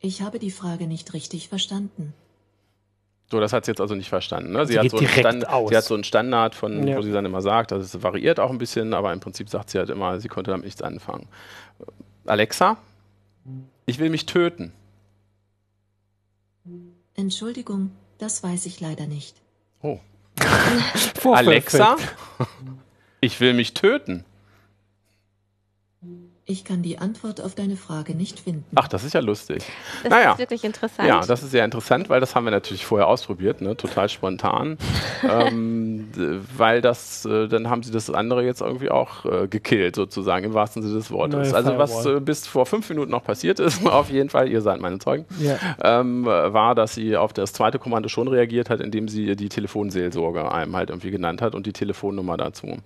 Ich habe die Frage nicht richtig verstanden. So, das hat sie jetzt also nicht verstanden. Ne? Sie, sie, hat so sie, hat so einen Standard, von, ja. wo sie dann immer sagt, also es variiert auch ein bisschen, aber im Prinzip sagt sie halt immer, sie konnte damit nichts anfangen. Alexa, ich will mich töten. Entschuldigung, das weiß ich leider nicht. Oh. Alexa, ich will mich töten. Ich kann die Antwort auf deine Frage nicht finden. Ach, das ist ja lustig. Das naja. ist wirklich interessant. Ja, das ist sehr interessant, weil das haben wir natürlich vorher ausprobiert, ne? total spontan. ähm, weil das, äh, dann haben sie das andere jetzt irgendwie auch äh, gekillt, sozusagen, im wahrsten Sinne des Wortes. Neue also was äh, bis vor fünf Minuten noch passiert ist, auf jeden Fall, ihr seid meine Zeugen, yeah. ähm, war, dass sie auf das zweite Kommando schon reagiert hat, indem sie die Telefonseelsorge einem halt irgendwie genannt hat und die Telefonnummer dazu.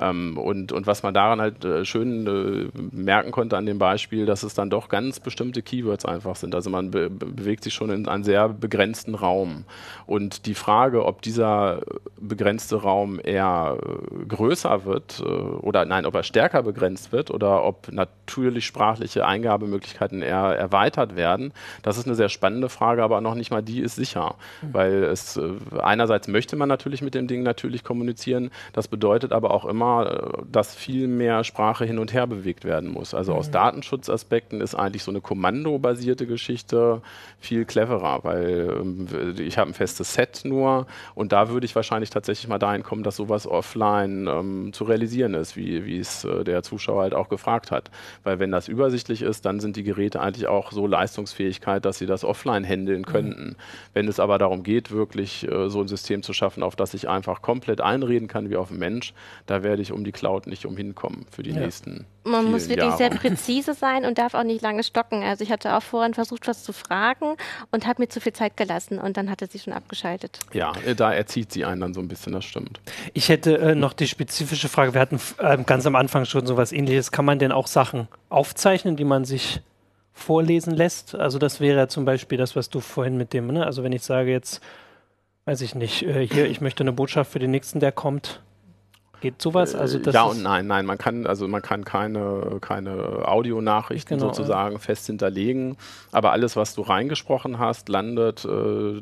Ähm, und, und was man daran halt äh, schön äh, merken konnte an dem Beispiel, dass es dann doch ganz bestimmte Keywords einfach sind. Also man be bewegt sich schon in einen sehr begrenzten Raum. Und die Frage, ob dieser begrenzte Raum eher äh, größer wird äh, oder nein, ob er stärker begrenzt wird oder ob natürlich sprachliche Eingabemöglichkeiten eher erweitert werden, das ist eine sehr spannende Frage, aber noch nicht mal die ist sicher. Mhm. Weil es äh, einerseits möchte man natürlich mit dem Ding natürlich kommunizieren, das bedeutet aber auch immer, dass viel mehr Sprache hin und her bewegt werden muss. Also mhm. aus Datenschutzaspekten ist eigentlich so eine kommandobasierte Geschichte viel cleverer, weil ähm, ich habe ein festes Set nur und da würde ich wahrscheinlich tatsächlich mal dahin kommen, dass sowas offline ähm, zu realisieren ist, wie, es äh, der Zuschauer halt auch gefragt hat. Weil wenn das übersichtlich ist, dann sind die Geräte eigentlich auch so Leistungsfähigkeit, dass sie das offline handeln mhm. könnten. Mhm. Wenn es aber darum geht, wirklich äh, so ein System zu schaffen, auf das ich einfach komplett einreden kann wie auf einen Mensch, da werde ich um die Cloud nicht umhinkommen für die ja. nächsten. Man muss wirklich Jahre. sehr präzise sein und darf auch nicht lange stocken. Also ich hatte auch vorhin versucht, was zu fragen und habe mir zu viel Zeit gelassen und dann hatte sie schon abgeschaltet. Ja, da erzieht sie einen dann so ein bisschen, das stimmt. Ich hätte äh, noch die spezifische Frage, wir hatten äh, ganz am Anfang schon so was ähnliches. Kann man denn auch Sachen aufzeichnen, die man sich vorlesen lässt? Also das wäre zum Beispiel das, was du vorhin mit dem, ne? also wenn ich sage jetzt, weiß ich nicht, äh, hier, ich möchte eine Botschaft für den nächsten, der kommt, Geht sowas? Also das ja und nein, nein, man kann also man kann keine keine Audionachrichten genau, sozusagen ja. fest hinterlegen, aber alles, was du reingesprochen hast, landet äh,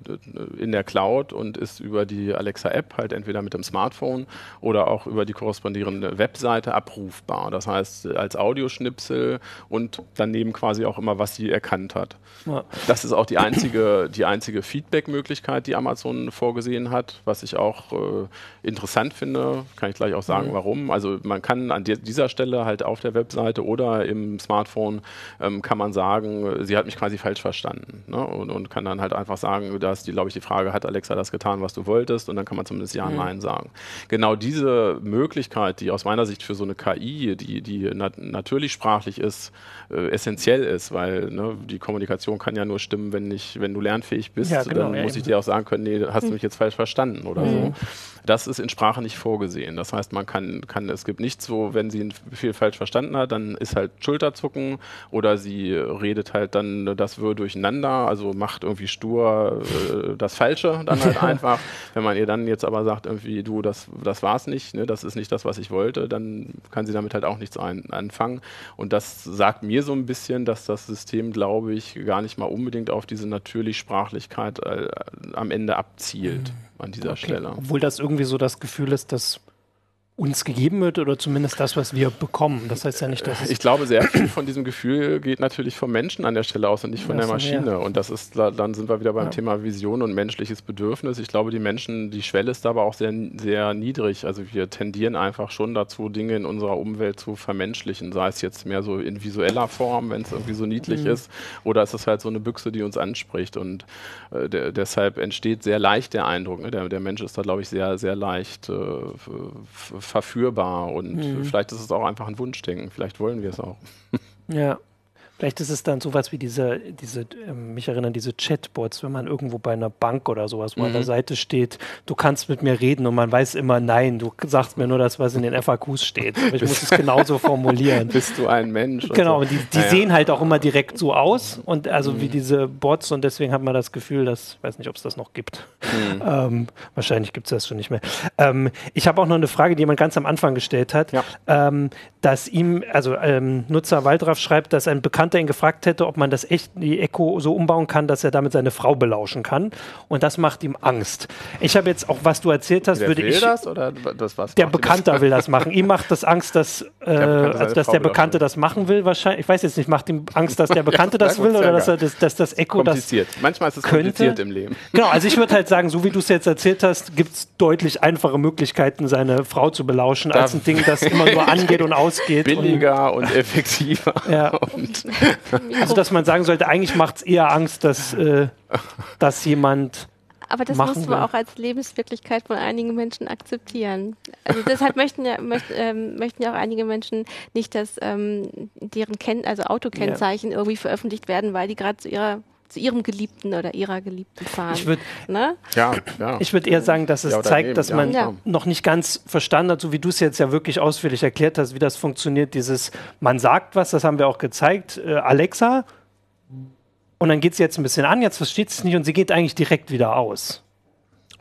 in der Cloud und ist über die Alexa App halt entweder mit dem Smartphone oder auch über die korrespondierende Webseite abrufbar. Das heißt als Audioschnipsel und daneben quasi auch immer, was sie erkannt hat. Ja. Das ist auch die einzige die einzige Feedback-Möglichkeit, die Amazon vorgesehen hat, was ich auch äh, interessant finde. Kann ich gleich gleich auch sagen, mhm. warum. Also man kann an dieser Stelle halt auf der Webseite oder im Smartphone ähm, kann man sagen, sie hat mich quasi falsch verstanden. Ne? Und, und, kann dann halt einfach sagen, dass die, glaube ich, die Frage, hat Alexa das getan, was du wolltest? Und dann kann man zumindest Ja, mhm. Nein sagen. Genau diese Möglichkeit, die aus meiner Sicht für so eine KI, die, die nat natürlich sprachlich ist, äh, essentiell ist, weil ne, die Kommunikation kann ja nur stimmen, wenn, ich, wenn du lernfähig bist. Ja, genau, dann ja, muss ich dir auch sagen können, nee, hast du mhm. mich jetzt falsch verstanden oder so. Mhm. Das ist in Sprache nicht vorgesehen. Das Das heißt, man kann, kann, es gibt nichts, wo, wenn sie einen Befehl falsch verstanden hat, dann ist halt Schulterzucken oder sie redet halt dann das Wör durcheinander, also macht irgendwie stur äh, das Falsche dann halt einfach. Wenn man ihr dann jetzt aber sagt, irgendwie, du, das, das war's nicht, ne, das ist nicht das, was ich wollte, dann kann sie damit halt auch nichts ein, anfangen. Und das sagt mir so ein bisschen, dass das System, glaube ich, gar nicht mal unbedingt auf diese natürlich Sprachlichkeit äh, am Ende abzielt mhm. an dieser okay. Stelle. Obwohl das irgendwie so das Gefühl ist, dass uns gegeben wird oder zumindest das, was wir bekommen. Das heißt ja nicht, dass ich glaube, sehr viel von diesem Gefühl geht natürlich vom Menschen an der Stelle aus und nicht von das der Maschine. Ja. Und das ist, dann sind wir wieder beim ja. Thema Vision und menschliches Bedürfnis. Ich glaube, die Menschen, die Schwelle ist aber auch sehr, sehr niedrig. Also wir tendieren einfach schon dazu, Dinge in unserer Umwelt zu vermenschlichen, sei es jetzt mehr so in visueller Form, wenn es irgendwie so niedlich mhm. ist, oder ist es halt so eine Büchse, die uns anspricht. Und äh, der, deshalb entsteht sehr leicht der Eindruck. Ne? Der, der Mensch ist da, glaube ich, sehr, sehr leicht äh, verführbar und mhm. vielleicht ist es auch einfach ein Wunschdenken. Vielleicht wollen wir es auch. Ja. Vielleicht ist es dann sowas wie diese, diese äh, mich erinnern, diese Chatbots, wenn man irgendwo bei einer Bank oder sowas, wo mhm. an der mhm. Seite steht, du kannst mit mir reden und man weiß immer nein, du sagst mir nur das, was in den FAQs steht. Aber ich muss es genauso formulieren. Bist du ein Mensch? Genau, und die, die naja. sehen halt auch immer direkt so aus und also mhm. wie diese Bots und deswegen hat man das Gefühl, dass, ich weiß nicht, ob es das noch gibt. Mhm. Ähm, wahrscheinlich gibt es das schon nicht mehr. Ähm, ich habe auch noch eine Frage, die jemand ganz am Anfang gestellt hat, ja. ähm, dass ihm, also ähm, Nutzer Waldraff schreibt, dass ein bekannter Bekannter ihn gefragt hätte, ob man das echt die Echo so umbauen kann, dass er damit seine Frau belauschen kann. Und das macht ihm Angst. Ich habe jetzt auch, was du erzählt hast, der würde will ich. Das oder das was der Bekannter will das machen. ihm macht das Angst, dass, äh, der also, dass der Bekannte das machen will. Wahrscheinlich. Ich weiß jetzt nicht, macht ihm Angst, dass der Bekannte ja, das will oder dass, er das, dass das Echo das. Manchmal ist es kompliziert im Leben. Genau, also ich würde halt sagen, so wie du es jetzt erzählt hast, gibt es deutlich einfache Möglichkeiten, seine Frau zu belauschen, da als ein Ding, das immer nur angeht und ausgeht. Billiger und, und effektiver. Ja. Und also, dass man sagen sollte, eigentlich macht es eher Angst, dass, äh, dass jemand. Aber das muss man auch als Lebenswirklichkeit von einigen Menschen akzeptieren. Also deshalb möchten ja, möcht, ähm, möchten ja auch einige Menschen nicht, dass ähm, deren Ken also Autokennzeichen ja. irgendwie veröffentlicht werden, weil die gerade zu ihrer zu ihrem Geliebten oder ihrer Geliebten fahren. Ich würde ne? ja, ja. Ich würd eher sagen, dass es ja, zeigt, neben, dass ja, man noch nicht ganz verstanden hat, so wie du es jetzt ja wirklich ausführlich erklärt hast, wie das funktioniert. Dieses, man sagt was, das haben wir auch gezeigt. Äh, Alexa, und dann geht sie jetzt ein bisschen an, jetzt versteht sie es nicht und sie geht eigentlich direkt wieder aus.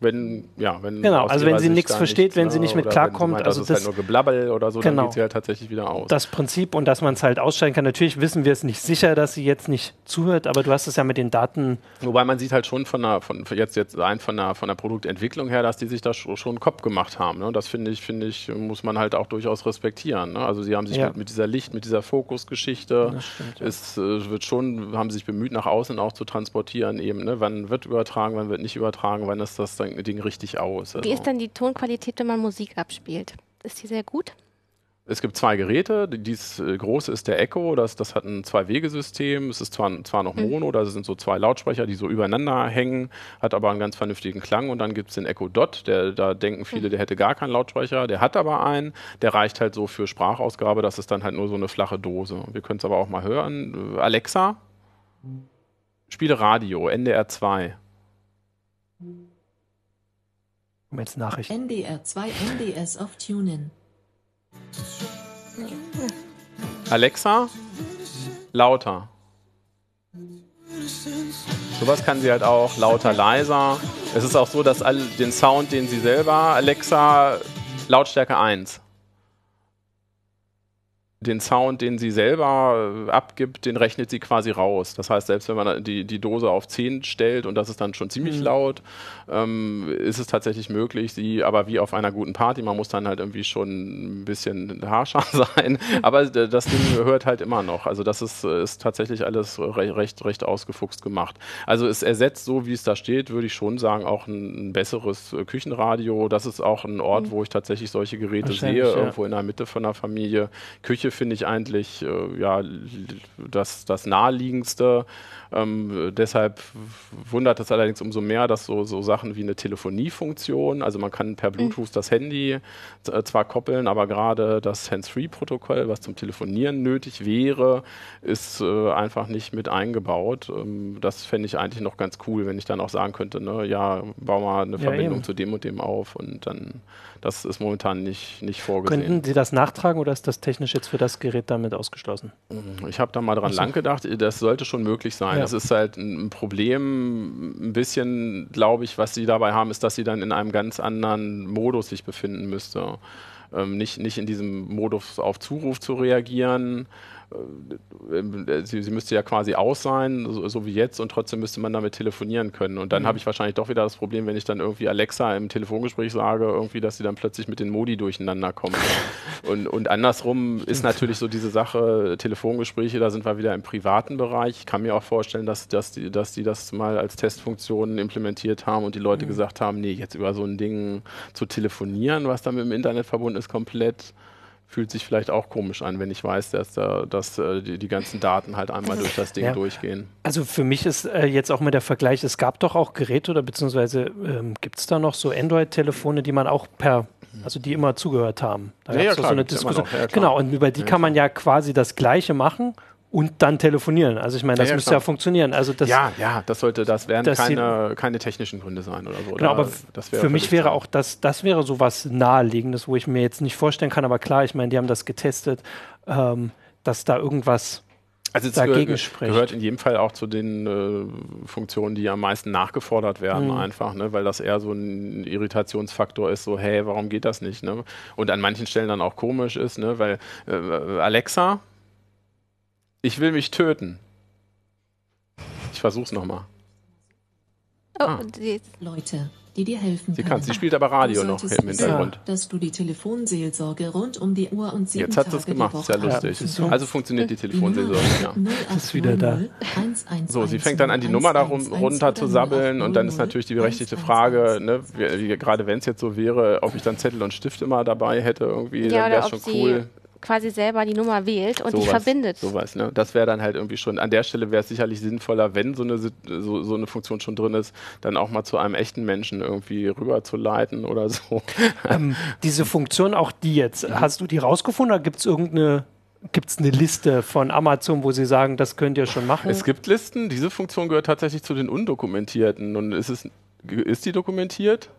Wenn, ja, wenn genau, also wenn sie nichts versteht, wenn sie nicht mit klarkommt. Meint, also das ist halt nur Geblabbel oder so, genau, dann geht sie halt tatsächlich wieder aus. Das Prinzip und dass man es halt ausstellen kann. Natürlich wissen wir es nicht sicher, dass sie jetzt nicht zuhört, aber du hast es ja mit den Daten. Wobei man sieht halt schon von der, von, jetzt, jetzt ein von der, von der Produktentwicklung her, dass die sich da schon einen Kopf gemacht haben. Ne? Das finde ich, finde ich, muss man halt auch durchaus respektieren. Ne? Also sie haben sich ja. mit, mit, dieser Licht, mit dieser Fokusgeschichte, ja. es äh, wird schon, haben sich bemüht, nach außen auch zu transportieren, eben, ne? wann wird übertragen, wann wird nicht übertragen, wann ist das Ding richtig aus. Also. Wie ist dann die Tonqualität, wenn man Musik abspielt? Ist die sehr gut? Es gibt zwei Geräte. Dies äh, große ist der Echo, das, das hat ein Zwei-Wege-System. Es ist zwar, zwar noch mhm. Mono, da sind so zwei Lautsprecher, die so übereinander hängen, hat aber einen ganz vernünftigen Klang. Und dann gibt es den Echo Dot, der, da denken viele, mhm. der hätte gar keinen Lautsprecher. Der hat aber einen, der reicht halt so für Sprachausgabe, das ist dann halt nur so eine flache Dose. Wir können es aber auch mal hören. Alexa, spiele Radio, NDR 2. Jetzt Nachrichten. NDR 2 NDS auf TuneIn. Alexa, lauter. Sowas kann sie halt auch lauter, leiser. Es ist auch so, dass all den Sound, den sie selber, Alexa, Lautstärke 1 den Sound, den sie selber äh, abgibt, den rechnet sie quasi raus. Das heißt, selbst wenn man die, die Dose auf 10 stellt und das ist dann schon ziemlich mhm. laut, ähm, ist es tatsächlich möglich, sie aber wie auf einer guten Party, man muss dann halt irgendwie schon ein bisschen harscher sein, aber das Ding hört halt immer noch. Also das ist, ist tatsächlich alles recht, recht, recht ausgefuchst gemacht. Also es ersetzt, so wie es da steht, würde ich schon sagen, auch ein, ein besseres Küchenradio. Das ist auch ein Ort, mhm. wo ich tatsächlich solche Geräte sehe, ja. irgendwo in der Mitte von der Familie. Küche finde ich eigentlich äh, ja, das, das naheliegendste. Ähm, deshalb wundert es allerdings umso mehr, dass so, so Sachen wie eine Telefoniefunktion, also man kann per mhm. Bluetooth mhm. das Handy äh, zwar koppeln, aber gerade das Hands-Free-Protokoll, was zum Telefonieren nötig wäre, ist äh, einfach nicht mit eingebaut. Ähm, das fände ich eigentlich noch ganz cool, wenn ich dann auch sagen könnte, ne, ja, bau mal eine ja, Verbindung eben. zu dem und dem auf und dann das ist momentan nicht, nicht vorgesehen. Könnten Sie das nachtragen oder ist das technisch jetzt für das Gerät damit ausgeschlossen? Ich habe da mal dran so. lang gedacht, das sollte schon möglich sein. Ja. Das ist halt ein Problem, ein bisschen, glaube ich, was Sie dabei haben, ist, dass Sie dann in einem ganz anderen Modus sich befinden müsste. Ähm, nicht, nicht in diesem Modus auf Zuruf zu reagieren, sie, sie, müsste ja quasi aus sein, so, so, wie jetzt, und trotzdem müsste man damit telefonieren können. Und dann mhm. habe ich wahrscheinlich doch wieder das Problem, wenn ich dann irgendwie Alexa im Telefongespräch sage, irgendwie, dass sie dann plötzlich mit den Modi durcheinander kommt. und, und andersrum ist natürlich so diese Sache, Telefongespräche, da sind wir wieder im privaten Bereich. Ich kann mir auch vorstellen, dass, dass, die, dass die das mal als Testfunktion implementiert haben und die Leute mhm. gesagt haben, nee, jetzt über so ein Ding zu telefonieren, was dann mit dem Internet verbunden ist, komplett fühlt sich vielleicht auch komisch an, wenn ich weiß, dass, da, dass äh, die, die, ganzen Daten halt einmal durch das Ding ja. durchgehen. Also für mich ist äh, jetzt auch mal der Vergleich, es gab doch auch Geräte oder beziehungsweise ähm, gibt es da noch so Android-Telefone, die man auch per, also die immer zugehört haben. Da ja, ja, klar, so eine Diskussion. Ja, genau, und über die kann man ja quasi das Gleiche machen und dann telefonieren. Also ich meine, das ja, ja, müsste klar. ja funktionieren. Also das, ja, ja, das sollte, das werden keine, keine technischen Gründe sein oder so. Genau, oder? aber für mich wäre auch das, das wäre so was Naheliegendes, wo ich mir jetzt nicht vorstellen kann, aber klar, ich meine, die haben das getestet, ähm, dass da irgendwas also es dagegen gehört, spricht. gehört in jedem Fall auch zu den äh, Funktionen, die am meisten nachgefordert werden, mhm. einfach, ne? weil das eher so ein Irritationsfaktor ist, so, hey, warum geht das nicht? Ne? Und an manchen Stellen dann auch komisch ist, ne? weil äh, Alexa, ich will mich töten. Ich versuch's nochmal. Oh, ah. Leute, die dir helfen Sie kann, sie spielt aber Radio noch im Hintergrund. Dass du die Telefonseelsorge rund um die Uhr und sieben Jetzt hat sie es gemacht, sehr lustig. Ja, also funktioniert die Telefonseelsorge, ja. ist wieder da. So, sie fängt dann an, die Nummer da runter zu sabbeln und dann ist natürlich die berechtigte Frage, ne, wie, wie, gerade wenn es jetzt so wäre, ob ich dann Zettel und Stift immer dabei hätte, irgendwie, ja, dann wäre es schon cool quasi selber die Nummer wählt und so die was, verbindet. Sowas, ne? Das wäre dann halt irgendwie schon, an der Stelle wäre es sicherlich sinnvoller, wenn so eine, so, so, eine Funktion schon drin ist, dann auch mal zu einem echten Menschen irgendwie rüberzuleiten oder so. Ähm, diese Funktion, auch die jetzt, mhm. hast du die rausgefunden oder gibt es irgendeine Gibt es eine Liste von Amazon, wo Sie sagen, das könnt ihr schon machen? Es gibt Listen. Diese Funktion gehört tatsächlich zu den undokumentierten. Und ist, es, ist die dokumentiert?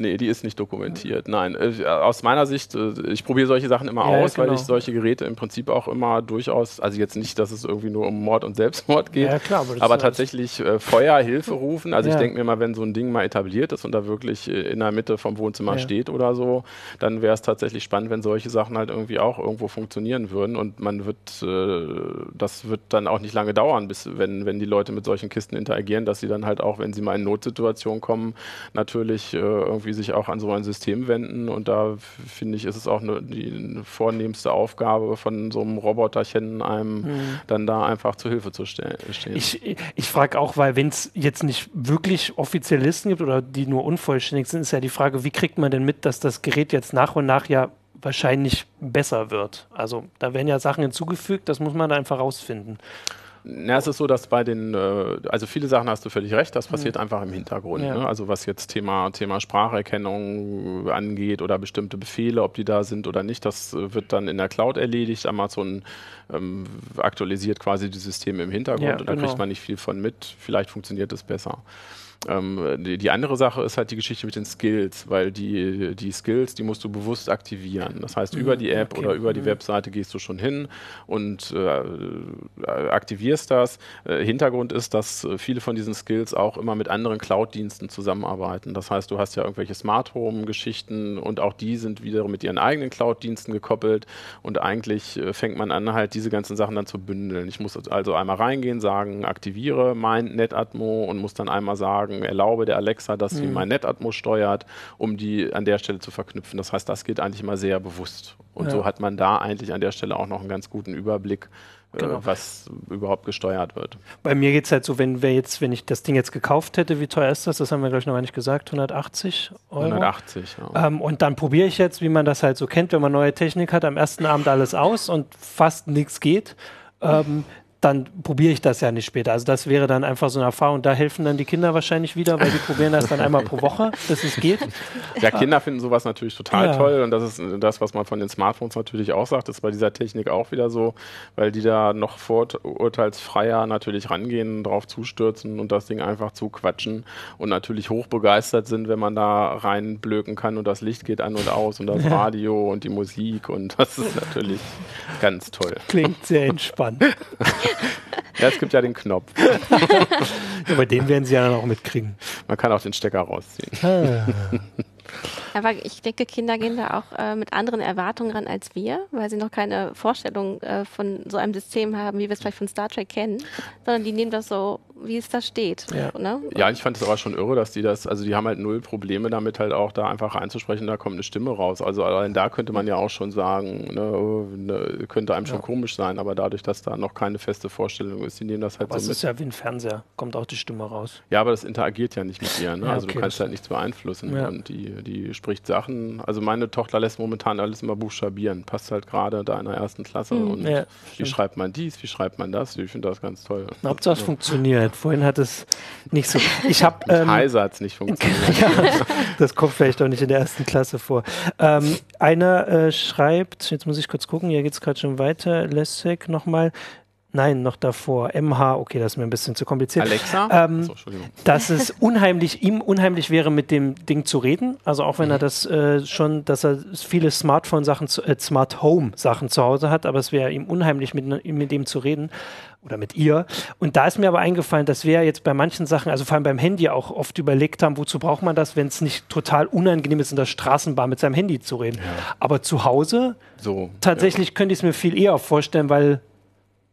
Nee, die ist nicht dokumentiert. Nein, äh, aus meiner Sicht, äh, ich probiere solche Sachen immer ja, aus, genau. weil ich solche Geräte im Prinzip auch immer durchaus, also jetzt nicht, dass es irgendwie nur um Mord und Selbstmord geht, ja, klar, aber, aber tatsächlich äh, Feuer, Hilfe rufen. Also ja. ich denke mir mal, wenn so ein Ding mal etabliert ist und da wirklich äh, in der Mitte vom Wohnzimmer steht oder so, dann wäre es tatsächlich spannend, wenn solche Sachen halt irgendwie auch irgendwo funktionieren würden und man wird, äh, das wird dann auch nicht lange dauern, bis wenn, wenn die Leute mit solchen Kisten interagieren, dass sie dann halt auch, wenn sie mal in Notsituationen kommen, natürlich äh, irgendwie irgendwie sich auch an so ein System wenden. Und da finde ich, ist es auch eine, die vornehmste Aufgabe von so einem Roboterchen, einem mhm. dann da einfach zu Hilfe zu stehen. Ich, ich frage auch, weil wenn es jetzt nicht wirklich Offizialisten gibt oder die nur unvollständig sind, ist ja die Frage, wie kriegt man denn mit, dass das Gerät jetzt nach und nach ja wahrscheinlich besser wird. Also da werden ja Sachen hinzugefügt, das muss man da einfach rausfinden. Na, es ist so, dass bei den, äh, also viele Sachen hast du völlig recht, das passiert mhm. einfach im Hintergrund. Ja. Ne? Also was jetzt Thema, Thema Spracherkennung angeht oder bestimmte Befehle, ob die da sind oder nicht, das äh, wird dann in der Cloud erledigt. Amazon ähm, aktualisiert quasi die Systeme im Hintergrund ja, und da genau. kriegt man nicht viel von mit. Vielleicht funktioniert es besser. Ähm, die, die, andere Sache ist halt die Geschichte mit den Skills, weil die, die Skills, die musst du bewusst aktivieren. Das heißt, mhm, über die App okay. oder über die mhm. Webseite gehst du schon hin und äh, aktivierst das. Äh, Hintergrund ist, dass viele von diesen Skills auch immer mit anderen Cloud-Diensten zusammenarbeiten. Das heißt, du hast ja irgendwelche Smart Home-Geschichten und auch die sind wiederum mit ihren eigenen Cloud-Diensten gekoppelt und eigentlich äh, fängt man an, halt diese ganzen Sachen dann zu bündeln. Ich muss also einmal reingehen, sagen, aktiviere mein NetAtmo und muss dann einmal sagen, sagen, erlaube der Alexa, dass sie Mhm. mein Netatmo steuert, um die an der Stelle zu verknüpfen. Das heißt, das geht eigentlich immer sehr bewusst. Und Ja. so hat man da eigentlich an der Stelle auch noch einen ganz guten Überblick, äh, Genau. was überhaupt gesteuert wird. Bei mir geht es halt so, wenn wir jetzt, wenn ich das Ding jetzt gekauft hätte, wie teuer ist das? Das haben wir, glaube ich, noch gar nicht gesagt. 180 Euro. 180, ja. Ähm, und dann probiere ich jetzt, wie man das halt so kennt, wenn man neue Technik hat, am ersten Abend alles aus und fast nichts geht. Ähm, dann probiere ich das ja nicht später. Also das wäre dann einfach so eine Erfahrung. Da helfen dann die Kinder wahrscheinlich wieder, weil die probieren das dann einmal pro Woche, bis es geht. Ja, Kinder finden sowas natürlich total Ja. toll und das ist das, was man von den Smartphones natürlich auch sagt, ist bei dieser Technik auch wieder so, weil die da noch vorurteilsfreier natürlich rangehen, drauf zustürzen und das Ding einfach zuquatschen und natürlich hochbegeistert sind, wenn man da reinblöken kann und das Licht geht an und aus und das Radio und die Musik und das ist natürlich ganz toll. Klingt sehr entspannt. Ja, es gibt ja den Knopf. Aber den werden sie ja dann auch mitkriegen. Man kann auch den Stecker rausziehen. Aber ich denke, Kinder gehen da auch äh, mit anderen Erwartungen ran als wir, weil sie noch keine Vorstellung äh, von so einem System haben, wie wir es vielleicht von Star Trek kennen, sondern die nehmen das so, wie es da steht. Ja. Ne? Ja, ich fand es aber schon irre, dass die das, also die haben halt null Probleme damit halt auch da einfach einzusprechen, da kommt eine Stimme raus. Also allein da könnte man ja auch schon sagen, ne, ne, könnte einem schon komisch sein, aber dadurch, dass da noch keine feste Vorstellung ist, die nehmen das halt Aber es so mit. ist ja wie ein Fernseher, kommt auch die Stimme raus. Ja, aber das interagiert ja nicht mit ihr, ne? Ja, also okay, du kannst das halt nichts beeinflussen Ja. und die, die spricht Sachen, also meine Tochter lässt momentan alles immer buchstabieren, passt halt gerade da in der ersten Klasse und Ja, wie schreibt man dies, wie schreibt man das, ich finde das ganz toll. Hauptsache es funktioniert. Vorhin hat es nicht so. Ich habe ähm, Heise hat es nicht funktioniert. ja, das kommt vielleicht auch nicht in der ersten Klasse vor. Ähm, einer äh, schreibt, jetzt muss ich kurz gucken, hier geht es gerade schon weiter. Lessig nochmal. Nein, noch davor. MH, okay, das ist mir ein bisschen zu kompliziert. Alexa? Ähm, Achso, Entschuldigung. dass es unheimlich, ihm unheimlich wäre, mit dem Ding zu reden. Also auch wenn er das äh, schon, dass er viele Smartphone-Sachen, äh, Smart Home-Sachen zu Hause hat, aber es wäre ihm unheimlich, mit, mit dem zu reden oder mit ihr. Und da ist mir aber eingefallen, dass wir jetzt bei manchen Sachen, also vor allem beim Handy auch oft überlegt haben, wozu braucht man das, wenn es nicht total unangenehm ist, in der Straßenbahn mit seinem Handy zu reden. Aber zu Hause So. tatsächlich könnte ich es mir viel eher vorstellen, weil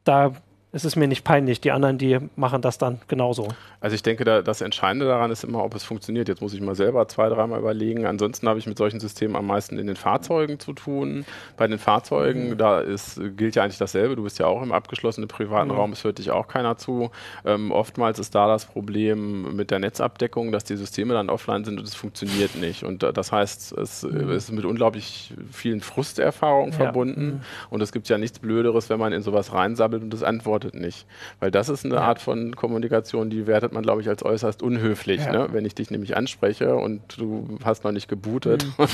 da ist es mir nicht peinlich. Die anderen, die machen das dann genauso. Also ich denke, da, das Entscheidende daran ist immer, ob es funktioniert. Jetzt muss ich mal selber zwei, dreimal überlegen. Ansonsten habe ich mit solchen Systemen am meisten in den Fahrzeugen zu tun. Bei den Fahrzeugen, da ist, gilt ja eigentlich dasselbe. Du bist ja auch im abgeschlossenen privaten Raum, es hört dich auch keiner zu. Ähm, oftmals ist da das Problem mit der Netzabdeckung, dass die Systeme dann offline sind und es funktioniert nicht. Und das heißt, es äh, ist mit unglaublich vielen Frusterfahrungen Ja. verbunden. Und es gibt ja nichts Blöderes, wenn man in sowas reinsabbelt und es antwortet nicht. Weil das ist eine Art von Kommunikation, die wertet man, glaube ich, als äußerst unhöflich. Ja. Ne? Wenn ich dich nämlich anspreche und du hast noch nicht gebootet, Mhm.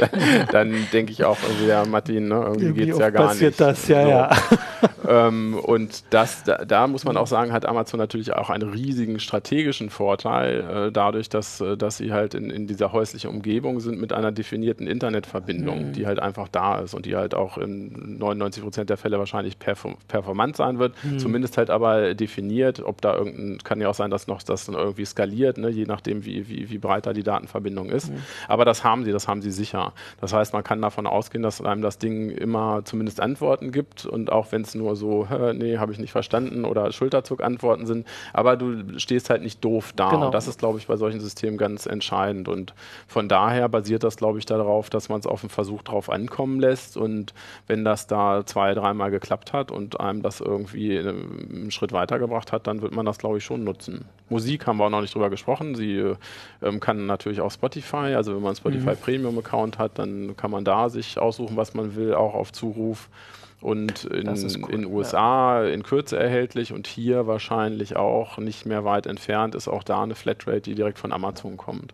dann, dann denke ich auch, irgendwie, ja, Martin, ne? irgendwie geht es ja gar passiert nicht. das, ja, So. ja. Ähm, und das, da, da muss man auch sagen, hat Amazon natürlich auch einen riesigen strategischen Vorteil, äh, dadurch, dass, äh, dass sie halt in, in dieser häuslichen Umgebung sind mit einer definierten Internetverbindung, Mhm. die halt einfach da ist und die halt auch in 99 Prozent der Fälle wahrscheinlich perform performant sein wird. Mhm. Zumindest halt aber definiert, ob da irgendein, kann ja auch sein, dass noch das dann irgendwie skaliert, ne, je nachdem, wie, wie, wie breit da die Datenverbindung ist. Aber das haben sie, das haben sie sicher. Das heißt, man kann davon ausgehen, dass einem das Ding immer zumindest Antworten gibt und auch wenn es nur so, "Hä, nee, habe ich nicht verstanden oder Schulterzuck-Antworten sind, aber du stehst halt nicht doof da. Genau. Und das ist, glaube ich, bei solchen Systemen ganz entscheidend. Und von daher basiert das, glaube ich, darauf, dass man es auf einen Versuch drauf ankommen lässt und wenn das da zwei, dreimal geklappt hat und einem das irgendwie äh, einen Schritt weitergebracht hat, dann wird man das, glaube ich, schon nutzen. Musik haben wir auch noch nicht drüber gesprochen. Sie äh, ähm, kann natürlich auch Spotify, also wenn man einen Spotify Premium Account hat, dann kann man da sich aussuchen, was man will, auch auf Zuruf. Und in cool, in USA in Kürze erhältlich und hier wahrscheinlich auch nicht mehr weit entfernt ist auch da eine Flatrate, die direkt von Amazon kommt.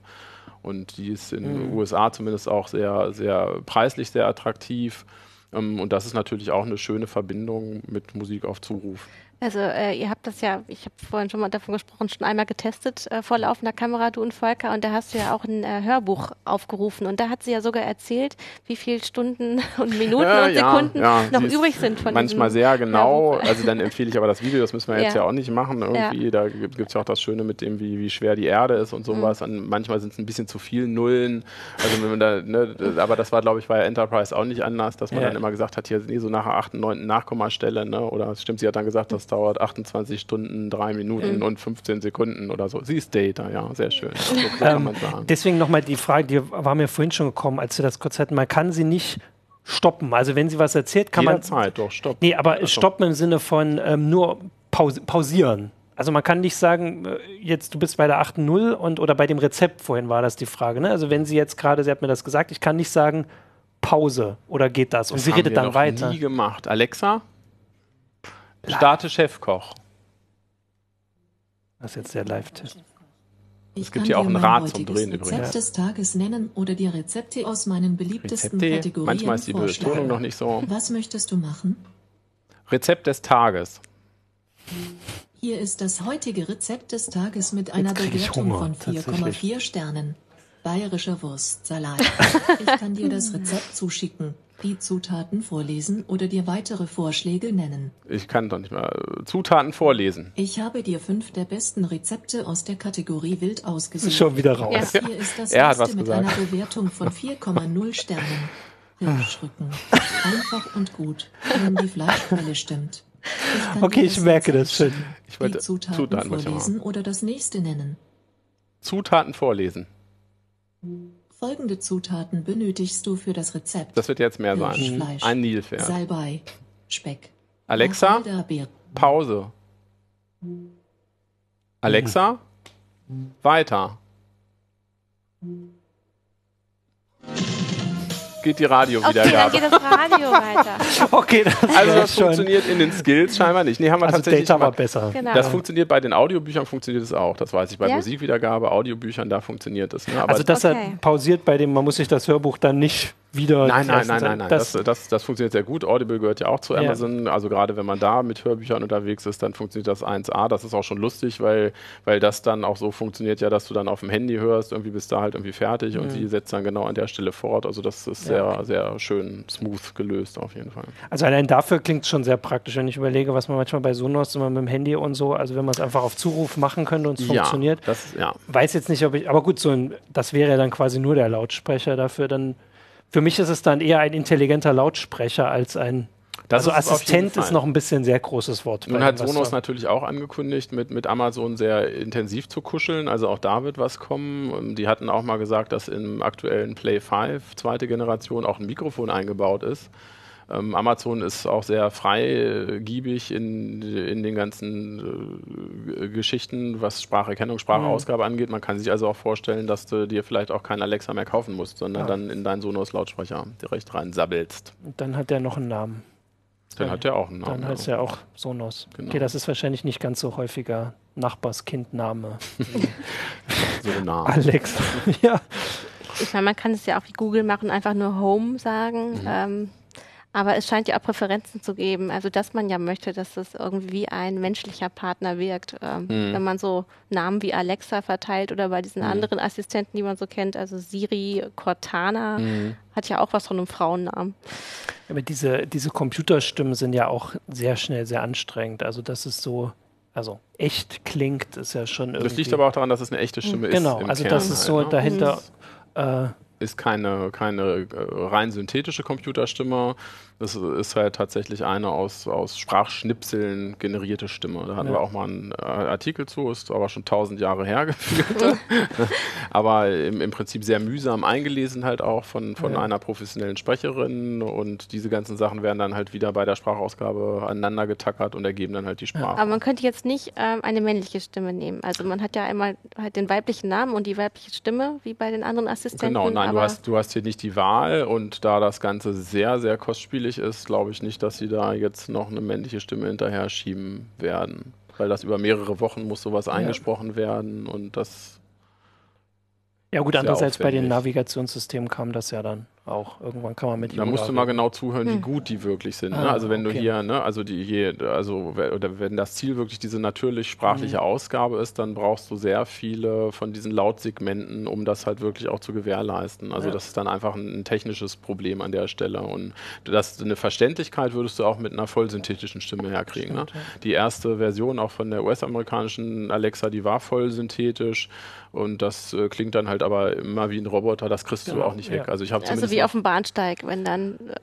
Und die ist in den Mhm. USA zumindest auch sehr, sehr preislich sehr attraktiv. Ähm, Und das ist natürlich auch eine schöne Verbindung mit Musik auf Zuruf. Also äh, ihr habt das ja, ich habe vorhin schon mal davon gesprochen, schon einmal getestet äh, vor laufender Kamera, du und Volker, und da hast du ja auch ein äh, Hörbuch aufgerufen und da hat sie ja sogar erzählt, wie viele Stunden und Minuten Ja, und ja, Sekunden ja, noch sie ist übrig sind von Manchmal sehr genau. Hörbuch. Also dann empfehle ich aber das Video, das müssen wir jetzt Ja. ja, auch nicht machen. Irgendwie, da gibt es ja auch das Schöne mit dem, wie, wie schwer die Erde ist und sowas. Und manchmal sind es ein bisschen zu viele Nullen. Also wenn man da, ne, aber das war, glaube ich, bei Enterprise auch nicht anders, dass man Ja. dann immer gesagt hat, hier nee, so nach der 8., 9. Nachkommastelle, ne? Oder stimmt, sie hat dann gesagt, dass das dauert 28 Stunden, 3 Minuten Mhm. und 15 Sekunden oder so. Sie ist Data, ja, sehr schön. So kann Ähm, man sagen. deswegen nochmal die Frage, die war mir vorhin schon gekommen, als wir das kurz hatten. Man kann sie nicht stoppen. Also wenn sie was erzählt, kann man. Jederzeit, doch, stopp. Nee, aber Also, stoppen im Sinne von ähm, nur paus pausieren. Also man kann nicht sagen, äh, jetzt du bist bei der 8.0 und oder bei dem Rezept vorhin war das die Frage. Ne? Also wenn sie jetzt gerade, sie hat mir das gesagt, ich kann nicht sagen Pause oder geht das? Und das sie haben redet wir dann noch weiter. nie gemacht. Alexa, starte Chefkoch. Das ist jetzt der Live-Test. Ich Es gibt hier auch ein Rad zum Drehen übrigens. Rezept des Tages nennen oder die Rezepte aus meinen beliebtesten Rezepte. Kategorien Manchmal ist die Betonung vorschlagen. noch nicht so. Was möchtest du machen? Rezept des Tages. Hier ist das heutige Rezept des Tages mit einer Bewertung Hunger, von tatsächlich. 4,4 Sternen. Bayerischer Wurstsalat. Ich kann dir das Rezept zuschicken, die Zutaten vorlesen oder dir weitere Vorschläge nennen. Ich kann doch nicht mal äh, Zutaten vorlesen. Ich habe dir fünf der besten Rezepte aus der Kategorie Wild ausgesucht. Schon wieder raus. Ja. Hier ist das Er hat erste was mit gesagt. einer Bewertung von 4,0 Sternen. Hirschrücken. Einfach und gut, wenn die Fleischquelle stimmt. Ich Okay, ich das merke das schon. Ich wollte die Zutaten, Zutaten vorlesen oder das nächste nennen. Zutaten vorlesen. Folgende Zutaten benötigst du für das Rezept. Das wird jetzt mehr sein. Hirschfleisch, Ein Nilpferd. Salbei, Speck. Alexa. Pause. Alexa, weiter. Geht die Okay, dann Radiowiedergabe. geht das Radio weiter. Okay, das Also das schon. funktioniert in den Skills scheinbar nicht. Nee, haben wir Also tatsächlich Data war mal- besser. Genau. Das funktioniert bei den Audiobüchern funktioniert es auch. Das weiß ich. Bei Ja? Musikwiedergabe, Audiobüchern, da funktioniert es. Ne? Aber Also dass Okay. er pausiert bei dem, man muss sich das Hörbuch dann nicht wieder. Nein, nein, nein, nein, nein. Das, Das, das, das funktioniert sehr gut. Audible gehört ja auch zu Ja. Amazon. Also gerade wenn man da mit Hörbüchern unterwegs ist, dann funktioniert das 1A. Das ist auch schon lustig, weil, weil das dann auch so funktioniert ja, dass du dann auf dem Handy hörst, irgendwie bist du halt irgendwie fertig und sie setzt dann genau an der Stelle fort. Also das ist Mhm. Ja. sehr, sehr schön smooth gelöst auf jeden Fall. also allein dafür klingt es schon sehr praktisch, wenn ich überlege, was man manchmal bei Sonos immer mit dem Handy und so, also wenn man es einfach auf Zuruf machen könnte und es funktioniert. Ja, das, ja. Weiß jetzt nicht, ob ich, aber gut, so ein, das wäre ja dann quasi nur der Lautsprecher dafür. Dann für mich ist es dann eher ein intelligenter Lautsprecher als ein. Das also ist Assistent ist noch ein bisschen sehr großes Wort. Nun hat Sonos natürlich auch angekündigt, mit, mit Amazon sehr intensiv zu kuscheln. Also auch da wird was kommen. Ähm, Die hatten auch mal gesagt, dass im aktuellen Play 5, zweite Generation, auch ein Mikrofon eingebaut ist. Ähm, Amazon ist auch sehr freigiebig in, in den ganzen äh, Geschichten, was Spracherkennung, Sprachausgabe angeht. Man kann sich also auch vorstellen, dass du dir vielleicht auch kein Alexa mehr kaufen musst, sondern Ja. dann in deinen Sonos-Lautsprecher direkt rein sabbelst. Und dann hat der noch einen Namen. Dann hat der auch einen Namen. Dann heißt er auch Sonos. Genau. Okay, das ist wahrscheinlich nicht ganz so häufiger Nachbarskindname. so nah. Alex. ja. Ich meine, man kann es ja auch wie Google machen, einfach nur Home sagen. Mhm. Ähm, aber es scheint ja auch Präferenzen zu geben. Also, dass man ja möchte, dass es irgendwie wie ein menschlicher Partner wirkt. Ähm, Mhm. Wenn man so Namen wie Alexa verteilt oder bei diesen anderen Assistenten, die man so kennt, also Siri, Cortana, Mhm. hat ja auch was von einem Frauennamen. Aber diese, diese Computerstimmen sind ja auch sehr schnell sehr anstrengend. Also, dass es so, also echt klingt, ist ja schon irgendwie. Das liegt aber auch daran, dass es eine echte Stimme ist. Genau, im also Kern das ist so halt, ne? dahinter. Äh, Ist keine, keine äh, rein synthetische Computerstimme. Das ist halt tatsächlich eine aus, aus Sprachschnipseln generierte Stimme. Da hatten Ja. wir auch mal einen äh, Artikel zu, ist aber schon tausend Jahre her gefühlt. aber im, im Prinzip sehr mühsam eingelesen halt auch von, von Ja. einer professionellen Sprecherin und diese ganzen Sachen werden dann halt wieder bei der Sprachausgabe aneinander getackert und ergeben dann halt die Sprache. Aber man könnte jetzt nicht ähm, eine männliche Stimme nehmen. Also man hat ja einmal halt den weiblichen Namen und die weibliche Stimme, wie bei den anderen Assistenten. Genau, nein, du hast, du hast hier nicht die Wahl und da das Ganze sehr, sehr kostspielig ist, glaube ich nicht, dass sie da jetzt noch eine männliche Stimme hinterher schieben werden. Weil das über mehrere Wochen muss sowas eingesprochen werden und das. ja, gut, andererseits bei den. Navigationssystemen kam das ja dann auch. Irgendwann kann man mit Da ihm musst du mal genau zuhören, wie Hm. gut die wirklich sind. Ne? Ah, Also wenn du okay. hier, ne, also die hier, also oder wenn das Ziel wirklich diese natürlich sprachliche Mhm. Ausgabe ist, dann brauchst du sehr viele von diesen Lautsegmenten, um das halt wirklich auch zu gewährleisten. Also Ja. das ist dann einfach ein, ein technisches Problem an der Stelle. Und das eine Verständlichkeit würdest du auch mit einer vollsynthetischen Stimme herkriegen. Ne? Stimmt, ja. Die erste Version auch von der US-amerikanischen Alexa, die war voll synthetisch und das äh, klingt dann halt aber immer wie ein Roboter, das kriegst du Genau, auch nicht weg. ja. Also ich habe also zumindest auf dem Bahnsteig, wenn dann äh,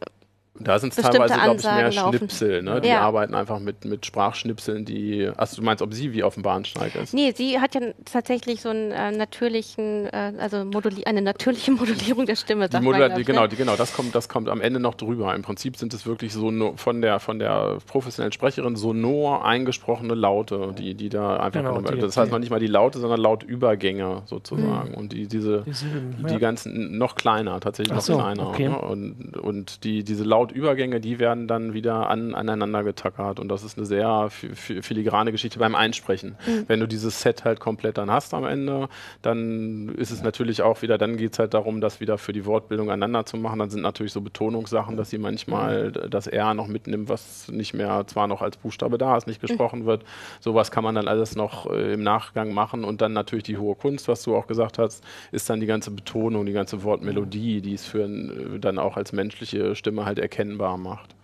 Da sind es teilweise, glaube ich, mehr laufen. Schnipsel. Ne? Die Ja. arbeiten einfach mit, mit Sprachschnipseln, die. Achso, du meinst, ob sie wie auf dem Bahnsteig ist? Nee, sie hat ja tatsächlich so einen äh, natürlichen, äh, also moduli eine natürliche Modulierung der Stimme. Die man, Modula glaub die, ich, genau, ne? die, genau, das kommt, das kommt am Ende noch drüber. Im Prinzip sind es wirklich so no, von der von der professionellen Sprecherin sonor eingesprochene Laute, die, die da einfach Genau, die- Das heißt noch nicht mal die Laute, sondern Lautübergänge sozusagen. Und die, diese Die Silben, die ja. ganzen noch kleiner, tatsächlich Ach noch so, kleiner. okay. Ne? Und, und die, diese Lautübergänge, die werden dann wieder an, aneinander getackert. Und das ist eine sehr fi- fi- filigrane Geschichte beim Einsprechen. Mhm. Wenn du dieses Set halt komplett dann hast am Ende, dann ist es natürlich auch wieder, dann geht es halt darum, das wieder für die Wortbildung aneinander zu machen. Dann sind natürlich so Betonungssachen, dass sie manchmal Mhm. das R noch mitnimmt, was nicht mehr zwar noch als Buchstabe da ist, nicht gesprochen wird. Sowas kann man dann alles noch äh, im Nachgang machen. Und dann natürlich die hohe Kunst, was du auch gesagt hast, ist dann die ganze Betonung, die ganze Wortmelodie, die es für äh, dann auch als menschliche Stimme halt erkennbar macht.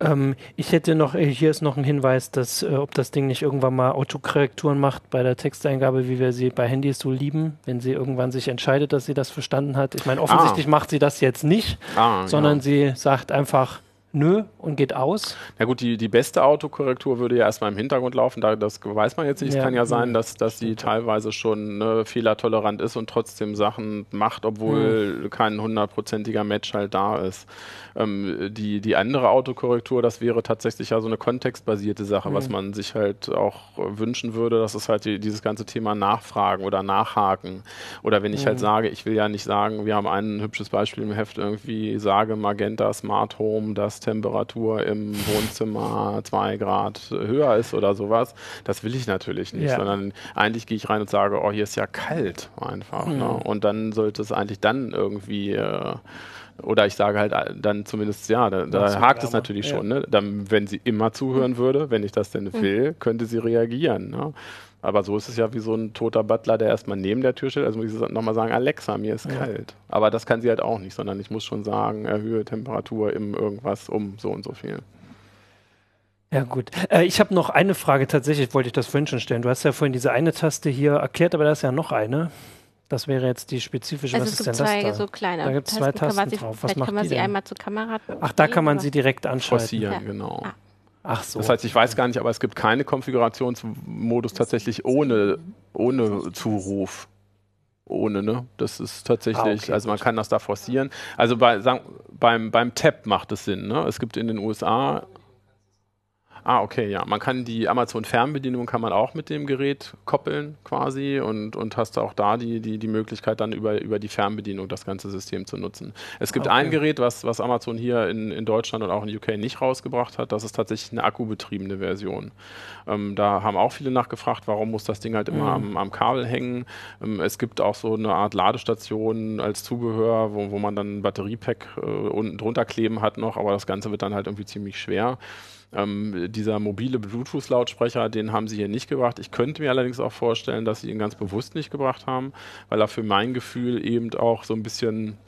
Ähm, ich hätte noch, äh, hier ist noch ein Hinweis, dass äh, ob das Ding nicht irgendwann mal Autokorrekturen macht bei der Texteingabe, wie wir sie bei Handys so lieben, wenn sie irgendwann sich entscheidet, dass sie das verstanden hat. Ich meine, offensichtlich macht sie das jetzt nicht, Ah, sondern ja. sie sagt einfach nö und geht aus. Na gut, die, die beste Autokorrektur würde ja erstmal im Hintergrund laufen, da, das weiß man jetzt nicht. Es Ja, kann ja sein, dass, dass sie teilweise schon ne, fehlertolerant ist und trotzdem Sachen macht, obwohl Hm. kein hundertprozentiger Match halt da ist. Ähm, die, die andere Autokorrektur, das wäre tatsächlich ja so eine kontextbasierte Sache, Hm. was man sich halt auch wünschen würde. Das ist halt die, dieses ganze Thema Nachfragen oder Nachhaken. Oder wenn ich Hm. halt sage, ich will ja nicht sagen, wir haben ein hübsches Beispiel im Heft irgendwie, sage Magenta Smart Home, dass Temperatur im Wohnzimmer zwei Grad höher ist oder sowas. Das will ich natürlich nicht, Ja. sondern eigentlich gehe ich rein und sage, oh, hier ist ja kalt einfach. Hm. Ne? Und dann sollte es eigentlich dann irgendwie äh, oder ich sage halt äh, dann zumindest, ja, da, da hakt es natürlich Ja. schon. Ne? Dann, wenn sie immer zuhören würde, wenn ich das denn will, könnte sie reagieren. Ne? Aber so ist es ja wie so ein toter Butler, der erstmal neben der Tür steht. Also muss ich nochmal sagen, Alexa, mir ist Ja. kalt. Aber das kann sie halt auch nicht, sondern ich muss schon sagen, erhöhe Temperatur im irgendwas um so und so viel. Ja, gut. Äh, ich habe noch eine Frage, tatsächlich wollte ich das vorhin schon stellen. Du hast ja vorhin diese eine Taste hier erklärt, aber da ist ja noch eine. Das wäre jetzt die spezifische. Also Was es ist gibt denn zwei das da? so kleine Da gibt's zwei Tasten, kann man Tasten sie, drauf. Was macht kann man die sie denn? einmal zur Kamera Ach, da kann man oder- sie direkt anschalten. Forcieren, Ja. genau. Ah. Ach so. Das heißt, ich weiß gar nicht, aber es gibt keine Konfigurationsmodus tatsächlich ohne, ohne Zuruf. Ohne, ne? Das ist tatsächlich, Ah, okay, also man gut. kann das da forcieren. Also bei, sagen, beim, beim Tab macht es Sinn, ne? Es gibt in den USA. Ah, okay, ja. Man kann die Amazon-Fernbedienung kann man auch mit dem Gerät koppeln quasi und, und hast auch da die, die, die Möglichkeit, dann über, über die Fernbedienung das ganze System zu nutzen. Es gibt Okay. ein Gerät, was, was Amazon hier in, in Deutschland und auch in UK nicht rausgebracht hat. Das ist tatsächlich eine akkubetriebene Version. Ähm, da haben auch viele nachgefragt, warum muss das Ding halt immer Mhm. am, am Kabel hängen. Ähm, es gibt auch so eine Art Ladestation als Zubehör, wo, wo man dann ein Batteriepack äh, unten drunter kleben hat noch, aber das Ganze wird dann halt irgendwie ziemlich schwer. Ähm, dieser mobile Bluetooth-Lautsprecher, den haben sie hier nicht gebracht. Ich könnte mir allerdings auch vorstellen, dass sie ihn ganz bewusst nicht gebracht haben, weil er für mein Gefühl eben auch so ein bisschen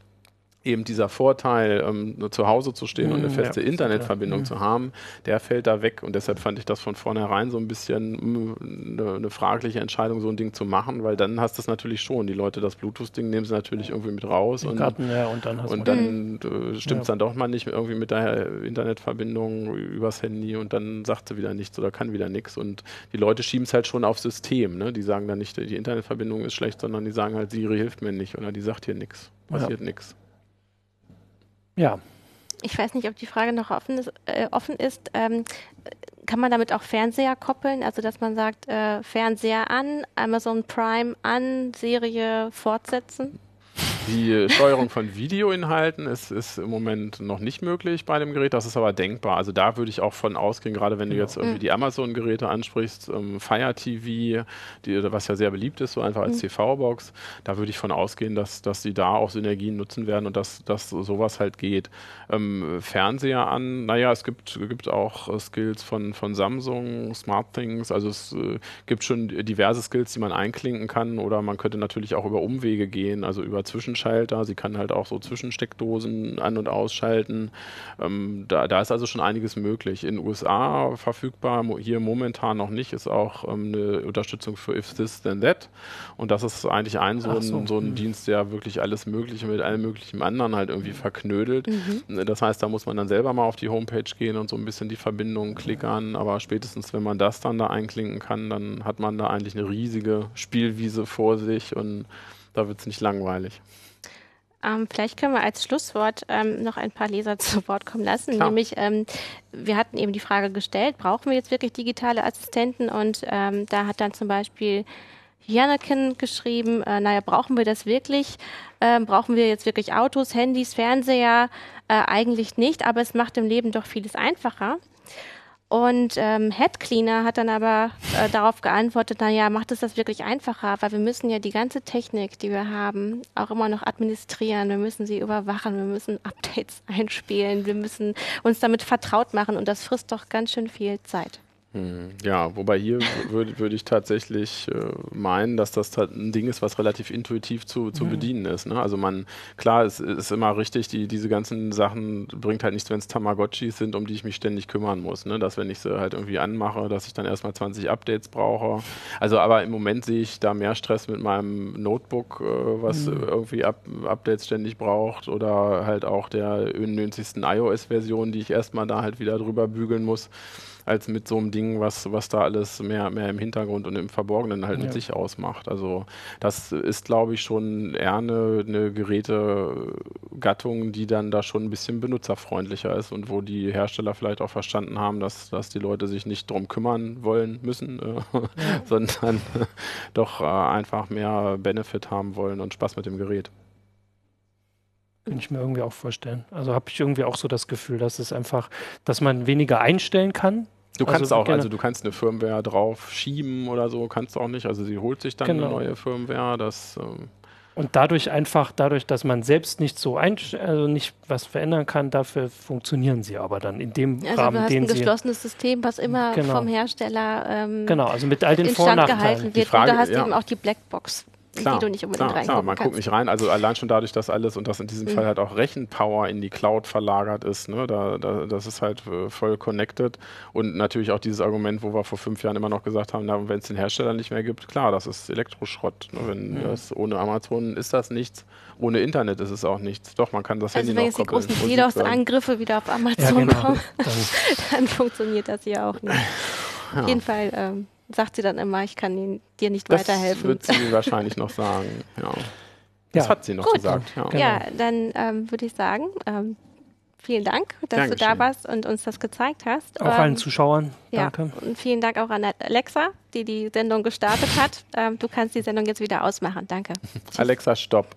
eben dieser Vorteil, ähm, zu Hause zu stehen und eine Mm, feste ja, Internetverbindung mm. zu haben, der fällt da weg. Und deshalb fand ich das von vornherein so ein bisschen mm, eine, fragliche Entscheidung, so ein Ding zu machen, weil dann hast du es natürlich schon. Die Leute das Bluetooth-Ding nehmen sie natürlich irgendwie mit raus Im und Garten, ja, und dann hast und dann äh, stimmt es Ja. dann doch mal nicht irgendwie mit der Internetverbindung übers Handy und dann sagt sie wieder nichts oder kann wieder nichts. Und die Leute schieben es halt schon aufs System. Ne? Die sagen dann nicht, die Internetverbindung ist schlecht, sondern die sagen halt, Siri hilft mir nicht oder die sagt hier nichts. Passiert nichts. Ja. Ich weiß nicht, ob die Frage noch offen ist. Äh, offen ist. Ähm, kann man damit auch Fernseher koppeln? Also, dass man sagt, äh, Fernseher an, Amazon Prime an, Serie fortsetzen? Die Steuerung von Videoinhalten ist, ist im Moment noch nicht möglich bei dem Gerät, das ist aber denkbar. Also da würde ich auch von ausgehen, gerade wenn du jetzt irgendwie die Amazon-Geräte ansprichst, ähm, Fire TV, die, was ja sehr beliebt ist, so einfach als TV-Box, da würde ich von ausgehen, dass, dass sie da auch Synergien nutzen werden und dass, dass sowas halt geht. Ähm, Fernseher an, naja, es gibt, gibt auch äh, Skills von, von Samsung, SmartThings, also es äh, gibt schon diverse Skills, die man einklinken kann oder man könnte natürlich auch über Umwege gehen, also über Zwischenschalter Zwischenschalter. Sie kann halt auch so Zwischensteckdosen an- und ausschalten. Ähm, da, da ist also schon einiges möglich. In den USA verfügbar, hier momentan noch nicht, ist auch ähm, eine Unterstützung für If This Then That. Und das ist eigentlich ein so, so. Ein, so ein mhm. Dienst, der wirklich alles Mögliche mit allem möglichen anderen halt irgendwie verknödelt. Mhm. Das heißt, da muss man dann selber mal auf die Homepage gehen und so ein bisschen die Verbindungen klickern. Aber spätestens, wenn man das dann da einklinken kann, dann hat man da eigentlich eine riesige Spielwiese vor sich und da wird es nicht langweilig. Ähm, vielleicht können wir als Schlusswort ähm, noch ein paar Leser zu Wort kommen lassen. Klar. Nämlich, ähm, wir hatten eben die Frage gestellt, brauchen wir jetzt wirklich digitale Assistenten? Und ähm, da hat dann zum Beispiel Janakin geschrieben, äh, naja, brauchen wir das wirklich? Ähm, brauchen wir jetzt wirklich Autos, Handys, Fernseher? Äh, eigentlich nicht, aber es macht im Leben doch vieles einfacher. Und ähm, Head Cleaner hat dann aber äh, darauf geantwortet, na ja, macht es das wirklich einfacher, weil wir müssen ja die ganze Technik, die wir haben, auch immer noch administrieren. Wir müssen sie überwachen, wir müssen Updates einspielen, wir müssen uns damit vertraut machen und das frisst doch ganz schön viel Zeit. Hm, ja, wobei hier würde würd ich tatsächlich äh, meinen, dass das ein Ding ist, was relativ intuitiv zu, zu mhm. bedienen ist. Ne? Also man, klar, es ist immer richtig, die, diese ganzen Sachen bringt halt nichts, wenn es Tamagotchis sind, um die ich mich ständig kümmern muss. Ne? Dass wenn ich sie halt irgendwie anmache, dass ich dann erstmal 20 Updates brauche. Also aber im Moment sehe ich da mehr Stress mit meinem Notebook, äh, was mhm. irgendwie Up Updates ständig braucht oder halt auch der unnötigsten iOS-Version, die ich erstmal da halt wieder drüber bügeln muss als mit so einem Ding, was, was da alles mehr, mehr im Hintergrund und im Verborgenen halt ja. mit sich ausmacht. Also das ist, glaube ich, schon eher eine, eine Gerätegattung, die dann da schon ein bisschen benutzerfreundlicher ist und wo die Hersteller vielleicht auch verstanden haben, dass, dass die Leute sich nicht drum kümmern wollen müssen, äh, ja. sondern doch äh, einfach mehr Benefit haben wollen und Spaß mit dem Gerät. Kann ich mir irgendwie auch vorstellen. Also habe ich irgendwie auch so das Gefühl, dass es einfach, dass man weniger einstellen kann, Du kannst also, auch, genau. also du kannst eine Firmware drauf schieben oder so, kannst du auch nicht. Also sie holt sich dann genau. eine neue Firmware. Das, ähm und dadurch einfach, dadurch, dass man selbst nicht so ein, also nicht was verändern kann, dafür funktionieren sie aber dann in dem also Rahmen, du hast den ein geschlossenes System, was immer genau. vom Hersteller ähm, genau, also mit all den Vor- und Nachteilen. Wird. Frage, und du hast ja. eben auch die Blackbox klar, die du nicht unbedingt klar, klar, man kannst. guckt nicht rein. Also allein schon dadurch, dass alles und das in diesem mhm. Fall halt auch Rechenpower in die Cloud verlagert ist, ne, da, da, das ist halt äh, voll connected. Und natürlich auch dieses Argument, wo wir vor fünf Jahren immer noch gesagt haben, wenn es den Hersteller nicht mehr gibt, klar, das ist Elektroschrott. Ne, wenn mhm. das ohne Amazon ist das nichts. Ohne Internet ist es auch nichts. Doch, man kann das also Handy noch koppeln. Also wenn jetzt die DDoS-Angriffe wieder auf Amazon ja, genau. kommen, dann, dann funktioniert das hier auch nicht. Ja. Auf jeden Fall ähm, sagt sie dann immer, ich kann ihn, dir nicht das weiterhelfen. Das wird sie wahrscheinlich noch sagen, ja. Das ja. hat sie noch Gut. gesagt. Ja, genau. ja dann ähm, würde ich sagen, ähm, vielen Dank, dass Dankeschön. du da warst und uns das gezeigt hast. Auch ähm, allen Zuschauern, danke. Ja, und vielen Dank auch an Alexa, die die Sendung gestartet hat. Ähm, du kannst die Sendung jetzt wieder ausmachen. Danke. Alexa, stopp.